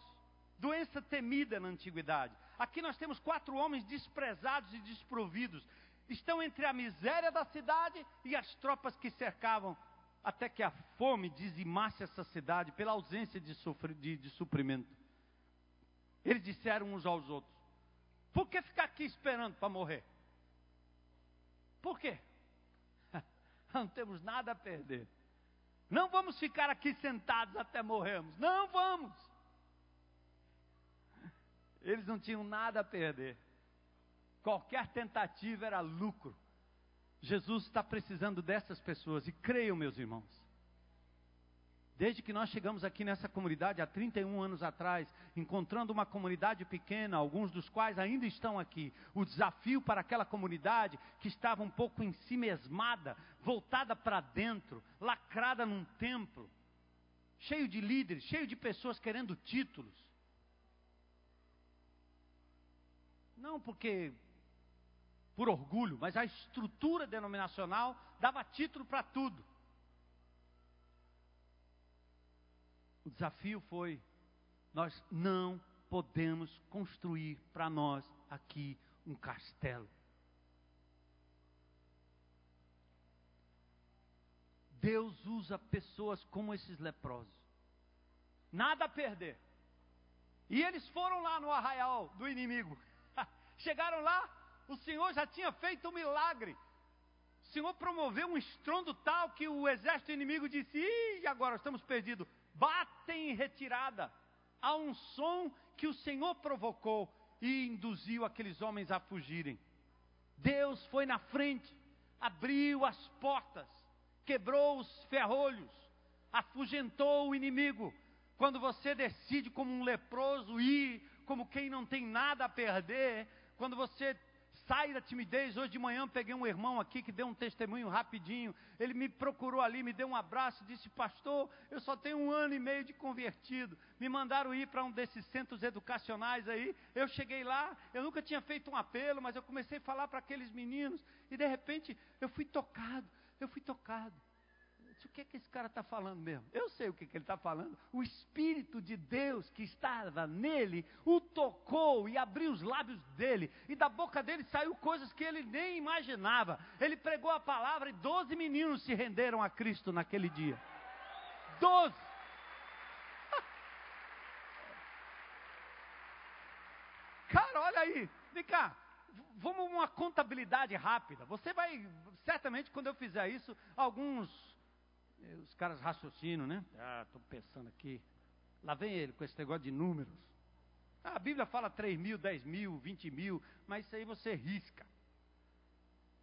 Speaker 1: doença temida na antiguidade. Aqui nós temos quatro homens desprezados e desprovidos. estão entre a miséria da cidade e as tropas que cercavam, até que a fome dizimasse essa cidade pela ausência de, de, de suprimento. Eles disseram uns aos outros: Por que ficar aqui esperando para morrer? Por quê? Não temos nada a perder. Não vamos ficar aqui sentados até morrermos. Não vamos. Eles não tinham nada a perder. Qualquer tentativa era lucro. Jesus está precisando dessas pessoas e creiam, meus irmãos. Desde que nós chegamos aqui nessa comunidade há 31 anos atrás, encontrando uma comunidade pequena, alguns dos quais ainda estão aqui, o desafio para aquela comunidade que estava um pouco em si mesmada, voltada para dentro, lacrada num templo, cheio de líderes, cheio de pessoas querendo títulos. Não porque por orgulho, mas a estrutura denominacional dava título para tudo. O desafio foi: nós não podemos construir para nós aqui um castelo. Deus usa pessoas como esses leprosos. Nada a perder. E eles foram lá no arraial do inimigo. Chegaram lá, o Senhor já tinha feito um milagre. O Senhor promoveu um estrondo tal que o exército inimigo disse: Ih, agora estamos perdidos. Batem em retirada. Há um som que o Senhor provocou e induziu aqueles homens a fugirem. Deus foi na frente, abriu as portas, quebrou os ferrolhos, afugentou o inimigo. Quando você decide, como um leproso, ir, como quem não tem nada a perder, quando você sai da timidez. Hoje de manhã peguei um irmão aqui que deu um testemunho rapidinho. Ele me procurou ali, me deu um abraço, disse: Pastor, eu só tenho um ano e meio de convertido. Me mandaram ir para um desses centros educacionais aí. Eu cheguei lá, eu nunca tinha feito um apelo, mas eu comecei a falar para aqueles meninos e de repente eu fui tocado. Eu fui tocado disse, o que, é que esse cara está falando mesmo? Eu sei o que, que ele está falando. O Espírito de Deus que estava nele o tocou e abriu os lábios dele. E da boca dele saiu coisas que ele nem imaginava. Ele pregou a palavra e doze meninos se renderam a Cristo naquele dia. Doze! Cara, olha aí, vem cá, vamos uma contabilidade rápida. Você vai, certamente, quando eu fizer isso, alguns os caras raciocinam, né? Ah, estou pensando aqui. Lá vem ele com esse negócio de números. Ah, a Bíblia fala 3 mil, 10 mil, 20 mil, mas isso aí você risca.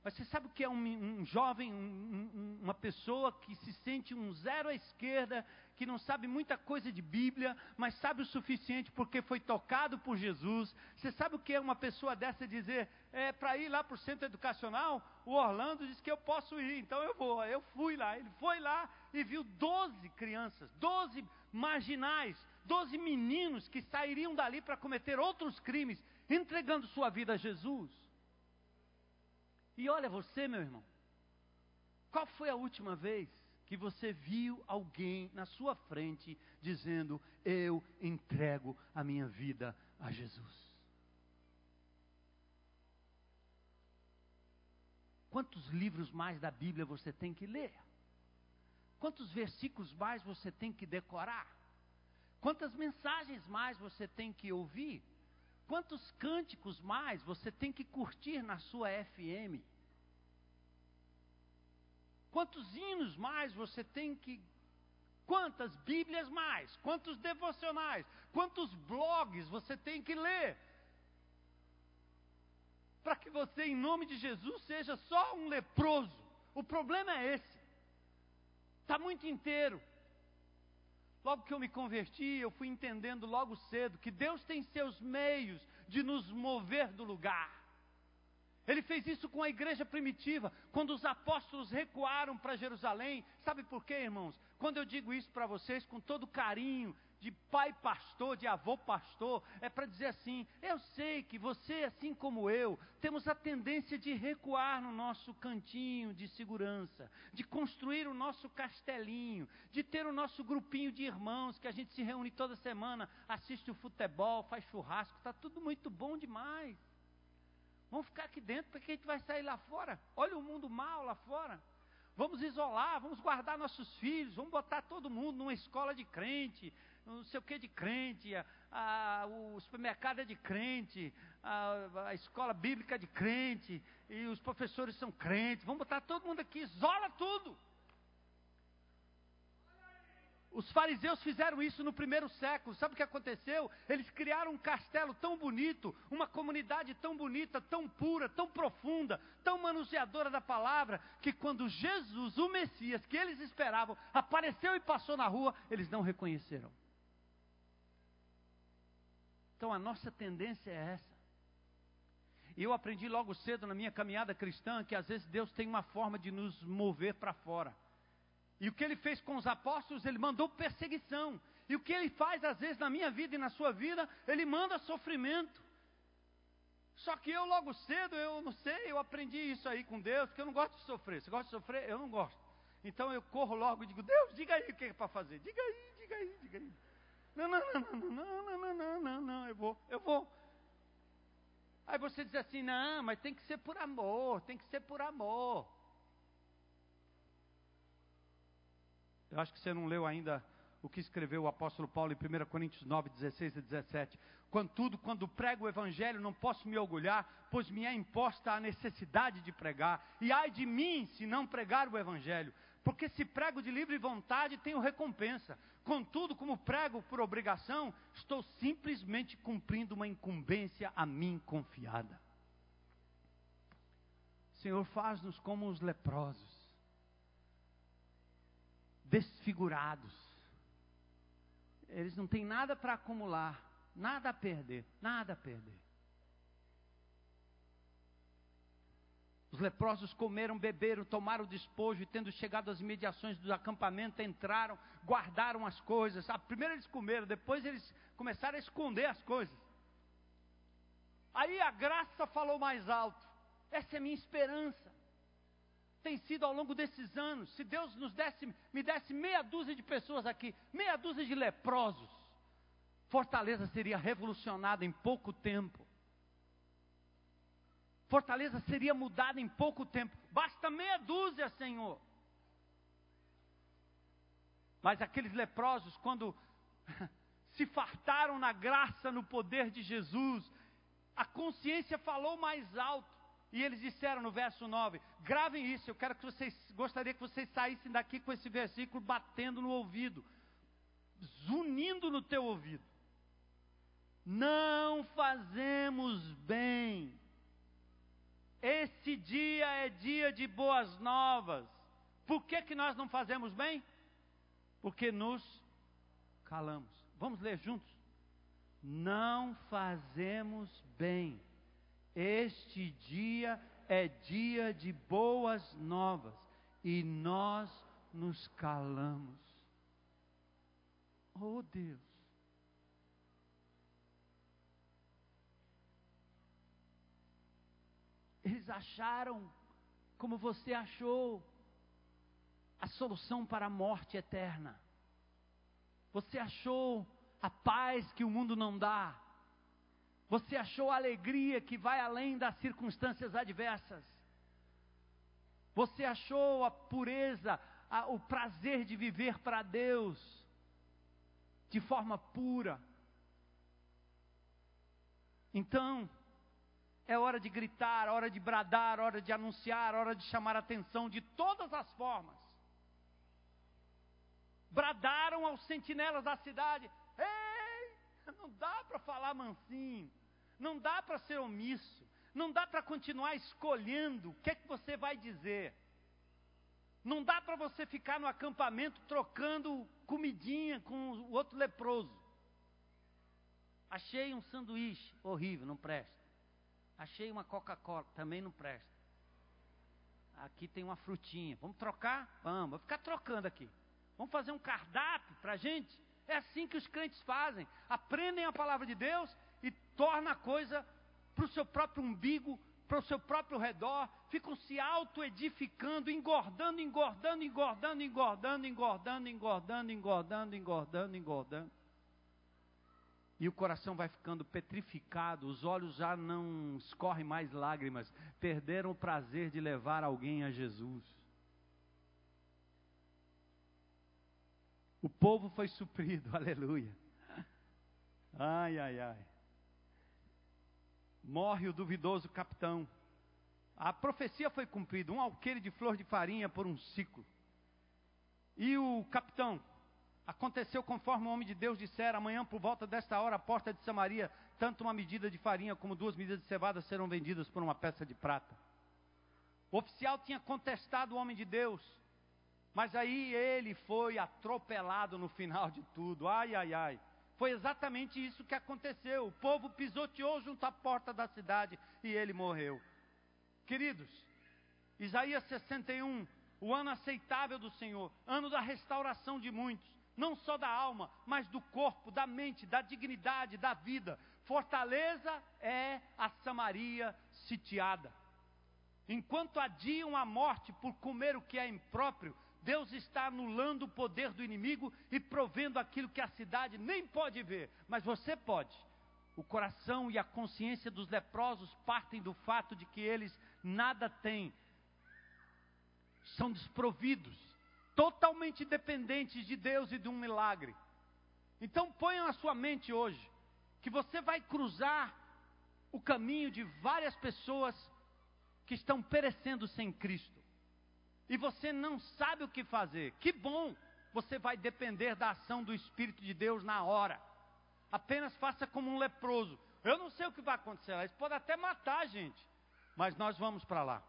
Speaker 1: Mas você sabe o que é um, um jovem, um, uma pessoa que se sente um zero à esquerda, que não sabe muita coisa de Bíblia, mas sabe o suficiente porque foi tocado por Jesus. Você sabe o que é uma pessoa dessa dizer, é, para ir lá para o centro educacional? O Orlando disse que eu posso ir, então eu vou. Eu fui lá. Ele foi lá e viu 12 crianças, 12 marginais, 12 meninos que sairiam dali para cometer outros crimes, entregando sua vida a Jesus. E olha você, meu irmão, qual foi a última vez que você viu alguém na sua frente dizendo: Eu entrego a minha vida a Jesus? Quantos livros mais da Bíblia você tem que ler? Quantos versículos mais você tem que decorar? Quantas mensagens mais você tem que ouvir? Quantos cânticos mais você tem que curtir na sua FM? Quantos hinos mais você tem que. Quantas Bíblias mais? Quantos devocionais? Quantos blogs você tem que ler? Para que você, em nome de Jesus, seja só um leproso. O problema é esse. Está muito inteiro. Logo que eu me converti, eu fui entendendo logo cedo que Deus tem seus meios de nos mover do lugar. Ele fez isso com a igreja primitiva, quando os apóstolos recuaram para Jerusalém. Sabe por quê, irmãos? Quando eu digo isso para vocês com todo carinho, de pai pastor, de avô pastor, é para dizer assim: eu sei que você, assim como eu, temos a tendência de recuar no nosso cantinho de segurança, de construir o nosso castelinho, de ter o nosso grupinho de irmãos que a gente se reúne toda semana, assiste o futebol, faz churrasco, está tudo muito bom demais. Vamos ficar aqui dentro, porque a gente vai sair lá fora. Olha o mundo mal lá fora. Vamos isolar, vamos guardar nossos filhos, vamos botar todo mundo numa escola de crente, não sei o que de crente, a, a, o supermercado é de crente, a, a, escola bíblica é de crente, e os professores são crentes. Vamos botar todo mundo aqui, isola tudo. Os fariseus fizeram isso no primeiro século. Sabe o que aconteceu? Eles criaram um castelo tão bonito, uma comunidade tão bonita, tão pura, tão profunda, tão manuseadora da palavra, que quando Jesus, o Messias que eles esperavam, apareceu e passou na rua, eles não reconheceram. Então a nossa tendência é essa. E eu aprendi logo cedo na minha caminhada cristã que às vezes Deus tem uma forma de nos mover para fora. E o que ele fez com os apóstolos, ele mandou perseguição. E o que ele faz às vezes na minha vida e na sua vida, ele manda sofrimento. Só que eu logo cedo, eu não sei, eu aprendi isso aí com Deus, que eu não gosto de sofrer. Você gosta de sofrer? Eu não gosto. Então eu corro logo e digo, Deus, diga aí o que é para fazer. Diga aí, diga aí, diga aí. Não, não, não, não, não, não, não, não, não, não, eu vou, eu vou. Aí você diz assim, não, mas tem que ser por amor, tem que ser por amor. Eu acho que você não leu ainda o que escreveu o apóstolo Paulo em 1 Coríntios 9, 16 e 17. Contudo, quando prego o evangelho, não posso me orgulhar, pois me é imposta a necessidade de pregar. E ai de mim se não pregar o evangelho, porque se prego de livre vontade, tenho recompensa. Contudo, como prego por obrigação, estou simplesmente cumprindo uma incumbência a mim confiada. Senhor, faz-nos como os leprosos desfigurados. Eles não têm nada para acumular, nada a perder, nada a perder. Os leprosos comeram, beberam, tomaram o despojo e, tendo chegado às mediações do acampamento, entraram, guardaram as coisas. Ah, primeiro eles comeram, depois eles começaram a esconder as coisas. Aí a graça falou mais alto. Essa é a minha esperança tem sido ao longo desses anos. Se Deus nos desse, me desse meia dúzia de pessoas aqui, meia dúzia de leprosos, Fortaleza seria revolucionada em pouco tempo. Fortaleza seria mudada em pouco tempo. Basta meia dúzia, Senhor. Mas aqueles leprosos, quando se fartaram na graça, no poder de Jesus, a consciência falou mais alto. E eles disseram no verso 9: gravem isso, eu quero que vocês, gostaria que vocês saíssem daqui com esse versículo batendo no ouvido, zunindo no teu ouvido. Não fazemos bem. Esse dia é dia de boas novas. Por que, que nós não fazemos bem? Porque nos calamos. Vamos ler juntos? Não fazemos bem este dia é dia de boas novas e nós nos calamos. Oh Deus. Eles acharam, como você achou, a solução para a morte eterna. Você achou a paz que o mundo não dá. Você achou a alegria que vai além das circunstâncias adversas. Você achou a pureza, a, o prazer de viver para Deus de forma pura. Então, é hora de gritar, hora de bradar, hora de anunciar, hora de chamar atenção de todas as formas. Bradaram aos sentinelas da cidade: Não dá para falar mansinho. Não dá para ser omisso. Não dá para continuar escolhendo o que é que você vai dizer. Não dá para você ficar no acampamento trocando comidinha com o outro leproso. Achei um sanduíche, horrível, não presta. Achei uma Coca-Cola, também não presta. Aqui tem uma frutinha. Vamos trocar? Vamos, vou ficar trocando aqui. Vamos fazer um cardápio para gente? É assim que os crentes fazem. Aprendem a palavra de Deus e torna a coisa para o seu próprio umbigo, para o seu próprio redor, ficam se auto-edificando, engordando, engordando, engordando, engordando, engordando, engordando, engordando, engordando, engordando. E o coração vai ficando petrificado, os olhos já não escorrem mais lágrimas, perderam o prazer de levar alguém a Jesus. O povo foi suprido, aleluia. Ai, ai, ai. Morre o duvidoso capitão. A profecia foi cumprida, um alqueire de flor de farinha por um ciclo. E o capitão, aconteceu conforme o homem de Deus dissera, amanhã por volta desta hora, a porta de Samaria, tanto uma medida de farinha como duas medidas de cevada serão vendidas por uma peça de prata. O oficial tinha contestado o homem de Deus, mas aí ele foi atropelado no final de tudo. Ai, ai, ai. Foi exatamente isso que aconteceu. O povo pisoteou junto à porta da cidade e ele morreu. Queridos, Isaías 61, o ano aceitável do Senhor, ano da restauração de muitos, não só da alma, mas do corpo, da mente, da dignidade, da vida. Fortaleza é a Samaria sitiada. Enquanto adiam a morte por comer o que é impróprio, Deus está anulando o poder do inimigo e provendo aquilo que a cidade nem pode ver, mas você pode. O coração e a consciência dos leprosos partem do fato de que eles nada têm, são desprovidos, totalmente dependentes de Deus e de um milagre. Então ponha na sua mente hoje que você vai cruzar o caminho de várias pessoas que estão perecendo sem Cristo e você não sabe o que fazer, que bom, você vai depender da ação do Espírito de Deus na hora. Apenas faça como um leproso. Eu não sei o que vai acontecer, eles podem até matar a gente, mas nós vamos para lá.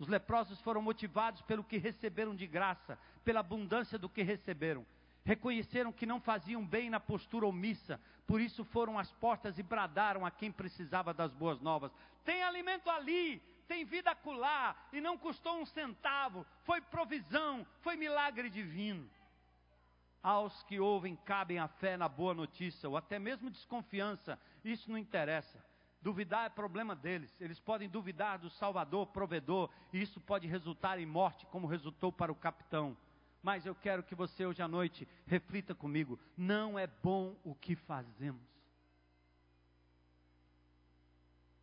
Speaker 1: Os leprosos foram motivados pelo que receberam de graça, pela abundância do que receberam. Reconheceram que não faziam bem na postura omissa, por isso foram às portas e bradaram a quem precisava das boas novas: tem alimento ali, tem vida acolá, e não custou um centavo, foi provisão, foi milagre divino. Aos que ouvem, cabem a fé na boa notícia, ou até mesmo desconfiança, isso não interessa. Duvidar é problema deles, eles podem duvidar do Salvador, provedor, e isso pode resultar em morte, como resultou para o capitão. Mas eu quero que você hoje à noite reflita comigo: não é bom o que fazemos.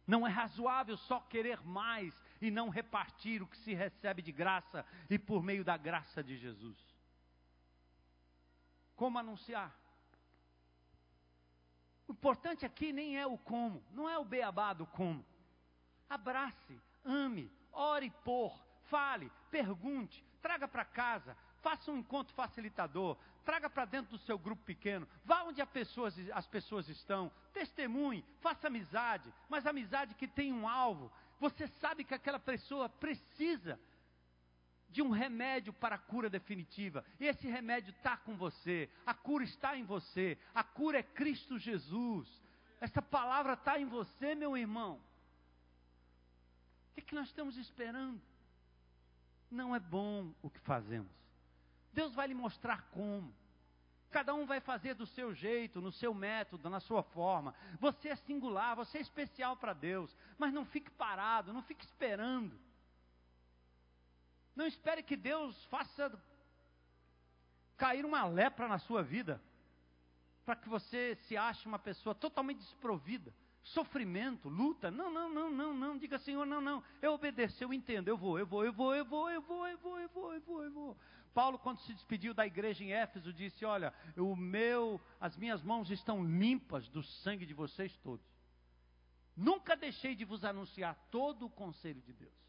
Speaker 1: Não é razoável só querer mais e não repartir o que se recebe de graça e por meio da graça de Jesus. Como anunciar? O importante aqui nem é o como, não é o beabá do como. Abrace, ame, ore por, fale, pergunte, traga para casa, faça um encontro facilitador, traga para dentro do seu grupo pequeno, vá onde pessoas, as pessoas estão, testemunhe, faça amizade, mas amizade que tem um alvo. Você sabe que aquela pessoa precisa de um remédio para a cura definitiva. E esse remédio está com você. A cura está em você. A cura é Cristo Jesus. Essa palavra está em você, meu irmão. O que, é que nós estamos esperando? Não é bom o que fazemos. Deus vai lhe mostrar como. Cada um vai fazer do seu jeito, no seu método, na sua forma. Você é singular, você é especial para Deus. Mas não fique parado, não fique esperando. Não espere que Deus faça cair uma lepra na sua vida, para que você se ache uma pessoa totalmente desprovida. Sofrimento, luta. Não, não, não, não, não. Diga, Senhor, não, não. Eu obedeço, eu entendo, eu vou, eu vou, eu vou, eu vou, eu vou, eu vou, eu vou, eu vou, eu vou. Paulo, quando se despediu da igreja em Éfeso, disse: Olha, o meu, as minhas mãos estão limpas do sangue de vocês todos. Nunca deixei de vos anunciar todo o conselho de Deus.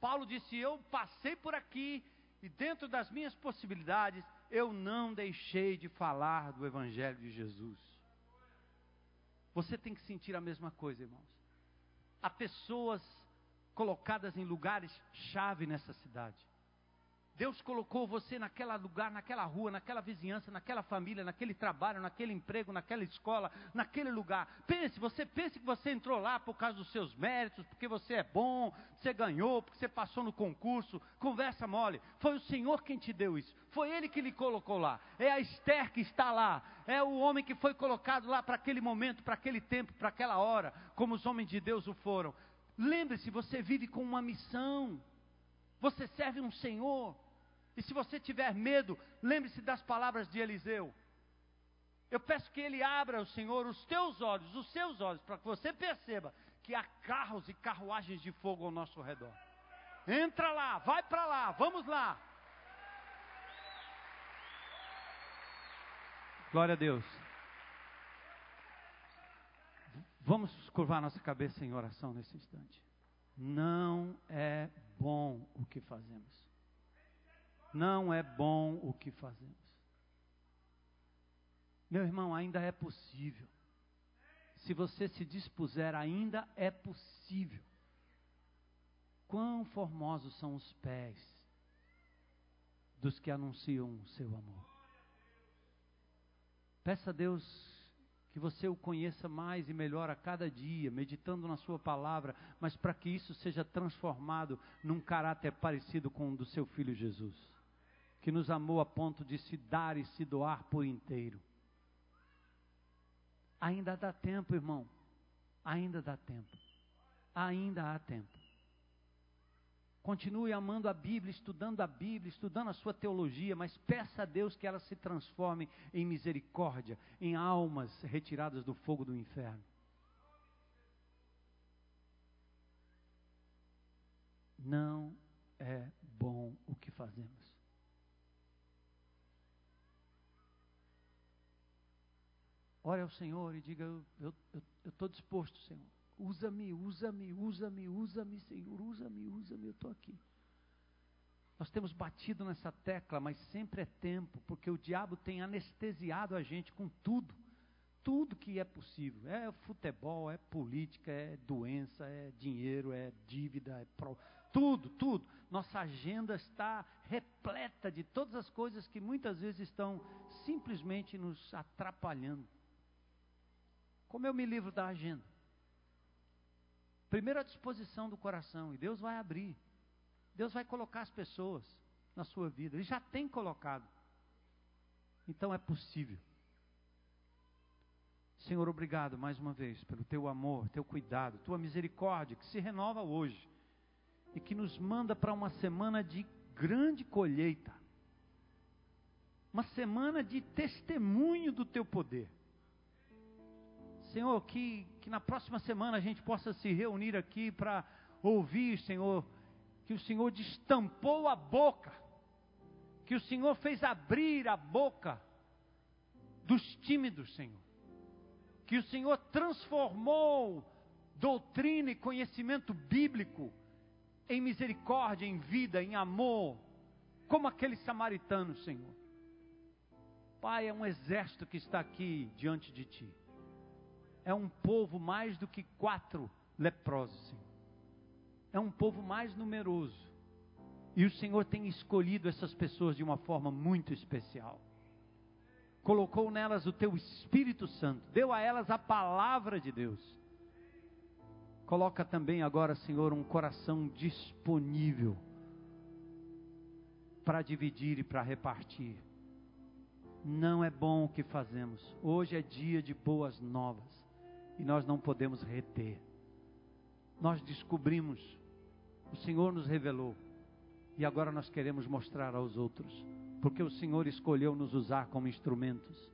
Speaker 1: Paulo disse: Eu passei por aqui e dentro das minhas possibilidades, eu não deixei de falar do Evangelho de Jesus. Você tem que sentir a mesma coisa, irmãos. Há pessoas colocadas em lugares chave nessa cidade. Deus colocou você naquele lugar, naquela rua, naquela vizinhança, naquela família, naquele trabalho, naquele emprego, naquela escola, naquele lugar. Pense, você pense que você entrou lá por causa dos seus méritos, porque você é bom, você ganhou, porque você passou no concurso. Conversa mole. Foi o Senhor quem te deu isso. Foi Ele que lhe colocou lá. É a Esther que está lá. É o homem que foi colocado lá para aquele momento, para aquele tempo, para aquela hora, como os homens de Deus o foram. Lembre-se, você vive com uma missão. Você serve um Senhor. E se você tiver medo, lembre-se das palavras de Eliseu. Eu peço que Ele abra, o Senhor, os teus olhos, os seus olhos, para que você perceba que há carros e carruagens de fogo ao nosso redor. Entra lá, vai para lá, vamos lá. Glória a Deus. Vamos curvar nossa cabeça em oração nesse instante. Não é bom o que fazemos. Não é bom o que fazemos. Meu irmão, ainda é possível. Se você se dispuser, ainda é possível. Quão formosos são os pés dos que anunciam o seu amor. Peça a Deus que você o conheça mais e melhor a cada dia, meditando na Sua palavra, mas para que isso seja transformado num caráter parecido com o do seu Filho Jesus, que nos amou a ponto de se dar e se doar por inteiro. Ainda dá tempo, irmão. Ainda dá tempo. Ainda há tempo. Continue amando a Bíblia, estudando a Bíblia, estudando a sua teologia, mas peça a Deus que ela se transforme em misericórdia, em almas retiradas do fogo do inferno. Não é bom o que fazemos. Ore ao Senhor e diga: Eu estou disposto, Senhor. Usa-me, usa-me, usa-me, usa-me, Senhor, usa-me, usa-me, eu estou aqui. Nós temos batido nessa tecla, mas sempre é tempo, porque o diabo tem anestesiado a gente com tudo. Tudo que é possível. É futebol, é política, é doença, é dinheiro, é dívida, é pro... tudo, tudo. Nossa agenda está repleta de todas as coisas que muitas vezes estão simplesmente nos atrapalhando. Como eu me livro da agenda? Primeiro a disposição do coração, e Deus vai abrir. Deus vai colocar as pessoas na sua vida. Ele já tem colocado. Então é possível. Senhor, obrigado mais uma vez pelo teu amor, teu cuidado, tua misericórdia que se renova hoje e que nos manda para uma semana de grande colheita. Uma semana de testemunho do teu poder. Senhor, que, que na próxima semana a gente possa se reunir aqui para ouvir, Senhor, que o Senhor destampou a boca, que o Senhor fez abrir a boca dos tímidos, Senhor, que o Senhor transformou doutrina e conhecimento bíblico em misericórdia, em vida, em amor, como aquele samaritano, Senhor. Pai, é um exército que está aqui diante de Ti é um povo mais do que quatro leprosos, Senhor. É um povo mais numeroso. E o Senhor tem escolhido essas pessoas de uma forma muito especial. Colocou nelas o teu Espírito Santo, deu a elas a palavra de Deus. Coloca também agora, Senhor, um coração disponível para dividir e para repartir. Não é bom o que fazemos. Hoje é dia de boas novas e nós não podemos reter. Nós descobrimos, o Senhor nos revelou, e agora nós queremos mostrar aos outros, porque o Senhor escolheu nos usar como instrumentos.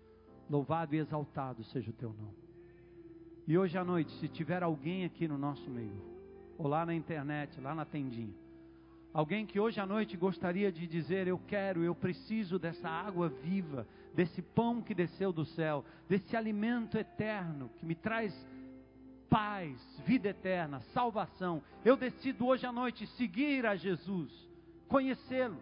Speaker 1: Louvado e exaltado seja o teu nome. E hoje à noite, se tiver alguém aqui no nosso meio, ou lá na internet, lá na tendinha, alguém que hoje à noite gostaria de dizer: Eu quero, eu preciso dessa água viva, desse pão que desceu do céu, desse alimento eterno que me traz paz, vida eterna, salvação. Eu decido hoje à noite seguir a Jesus, conhecê-lo,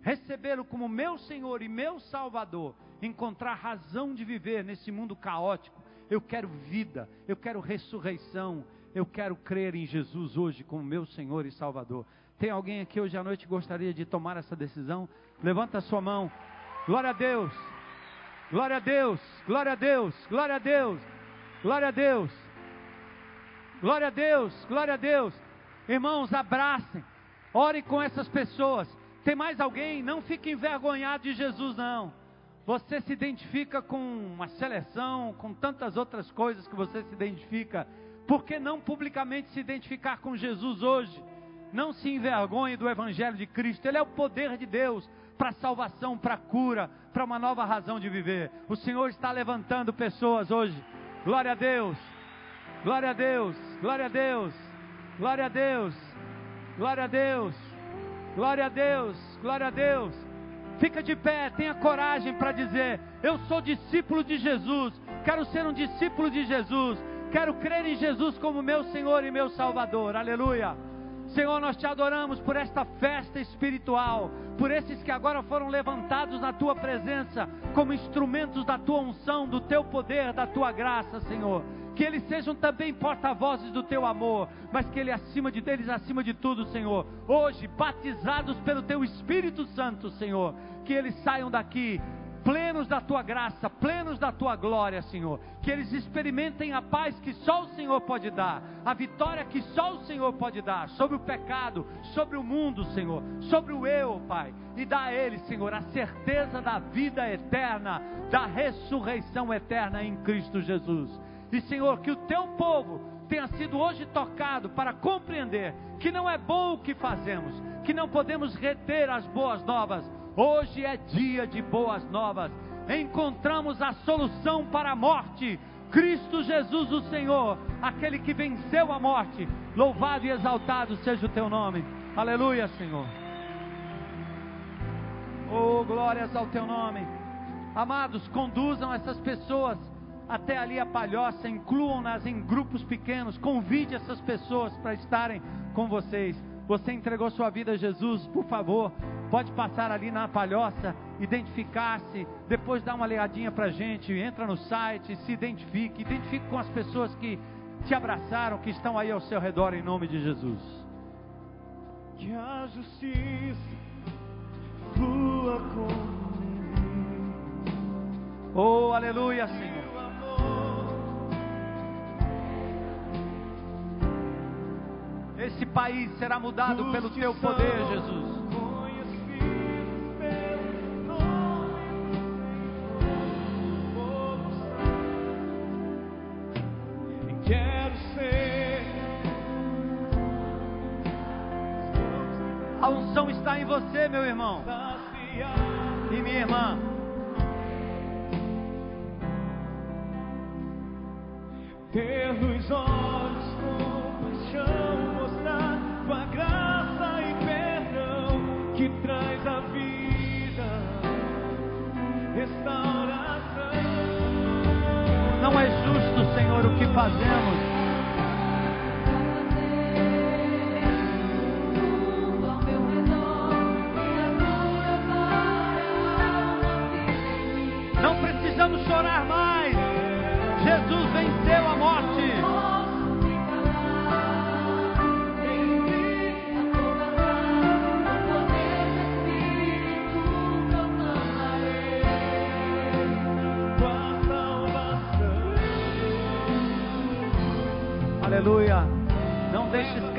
Speaker 1: recebê-lo como meu Senhor e meu Salvador, encontrar razão de viver nesse mundo caótico. Eu quero vida, eu quero ressurreição, eu quero crer em Jesus hoje como meu Senhor e Salvador. Tem alguém aqui hoje à noite que gostaria de tomar essa decisão? Levanta a sua mão. Glória a Deus. Glória a Deus, glória a Deus, glória a Deus, glória a Deus, glória a Deus, glória a Deus. Irmãos, abracem, ore com essas pessoas. Tem mais alguém? Não fique envergonhado de Jesus, não. Você se identifica com uma seleção, com tantas outras coisas que você se identifica. Por que não publicamente se identificar com Jesus hoje? Não se envergonhe do Evangelho de Cristo, ele é o poder de Deus para salvação, para cura, para uma nova razão de viver. O Senhor está levantando pessoas hoje. Glória a Deus. Glória a Deus. Glória a Deus. Glória a Deus. Glória a Deus. Glória a Deus. Glória a Deus. Fica de pé, tenha coragem para dizer: Eu sou discípulo de Jesus. Quero ser um discípulo de Jesus. Quero crer em Jesus como meu Senhor e meu Salvador. Aleluia. Senhor, nós te adoramos por esta festa espiritual, por esses que agora foram levantados na tua presença como instrumentos da tua unção, do teu poder, da tua graça, Senhor. Que eles sejam também porta-vozes do teu amor, mas que ele acima de deles, acima de tudo, Senhor, hoje batizados pelo teu Espírito Santo, Senhor, que eles saiam daqui plenos da tua graça, plenos da tua glória, Senhor. Que eles experimentem a paz que só o Senhor pode dar, a vitória que só o Senhor pode dar sobre o pecado, sobre o mundo, Senhor, sobre o eu, Pai. E dá a eles, Senhor, a certeza da vida eterna, da ressurreição eterna em Cristo Jesus. E, Senhor, que o teu povo tenha sido hoje tocado para compreender que não é bom o que fazemos, que não podemos reter as boas novas Hoje é dia de boas novas. Encontramos a solução para a morte. Cristo Jesus, o Senhor, aquele que venceu a morte. Louvado e exaltado seja o teu nome. Aleluia, Senhor. Oh, glórias ao teu nome. Amados, conduzam essas pessoas até ali a palhoça, incluam-nas em grupos pequenos, convide essas pessoas para estarem com vocês. Você entregou sua vida a Jesus, por favor, pode passar ali na palhoça, identificar-se, depois dá uma olhadinha para a gente, entra no site, se identifique, identifique com as pessoas que te abraçaram, que estão aí ao seu redor, em nome de Jesus.
Speaker 2: Que a justiça flua comigo.
Speaker 1: Oh, aleluia, Senhor. Esse país será mudado pelo teu poder, Jesus. A unção está em você, meu irmão. E minha irmã.
Speaker 2: Ter nos olhos mostrar tua graça e perdão que traz a vida, restauração.
Speaker 1: Não é justo, Senhor, o que fazemos. Não precisamos chorar mais.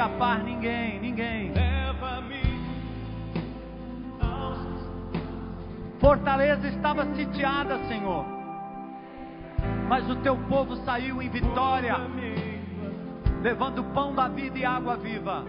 Speaker 1: Escapar ninguém, ninguém.
Speaker 2: Leva-me aos
Speaker 1: Fortaleza estava sitiada, Senhor. Mas o teu povo saiu em vitória, levando pão da vida e água viva.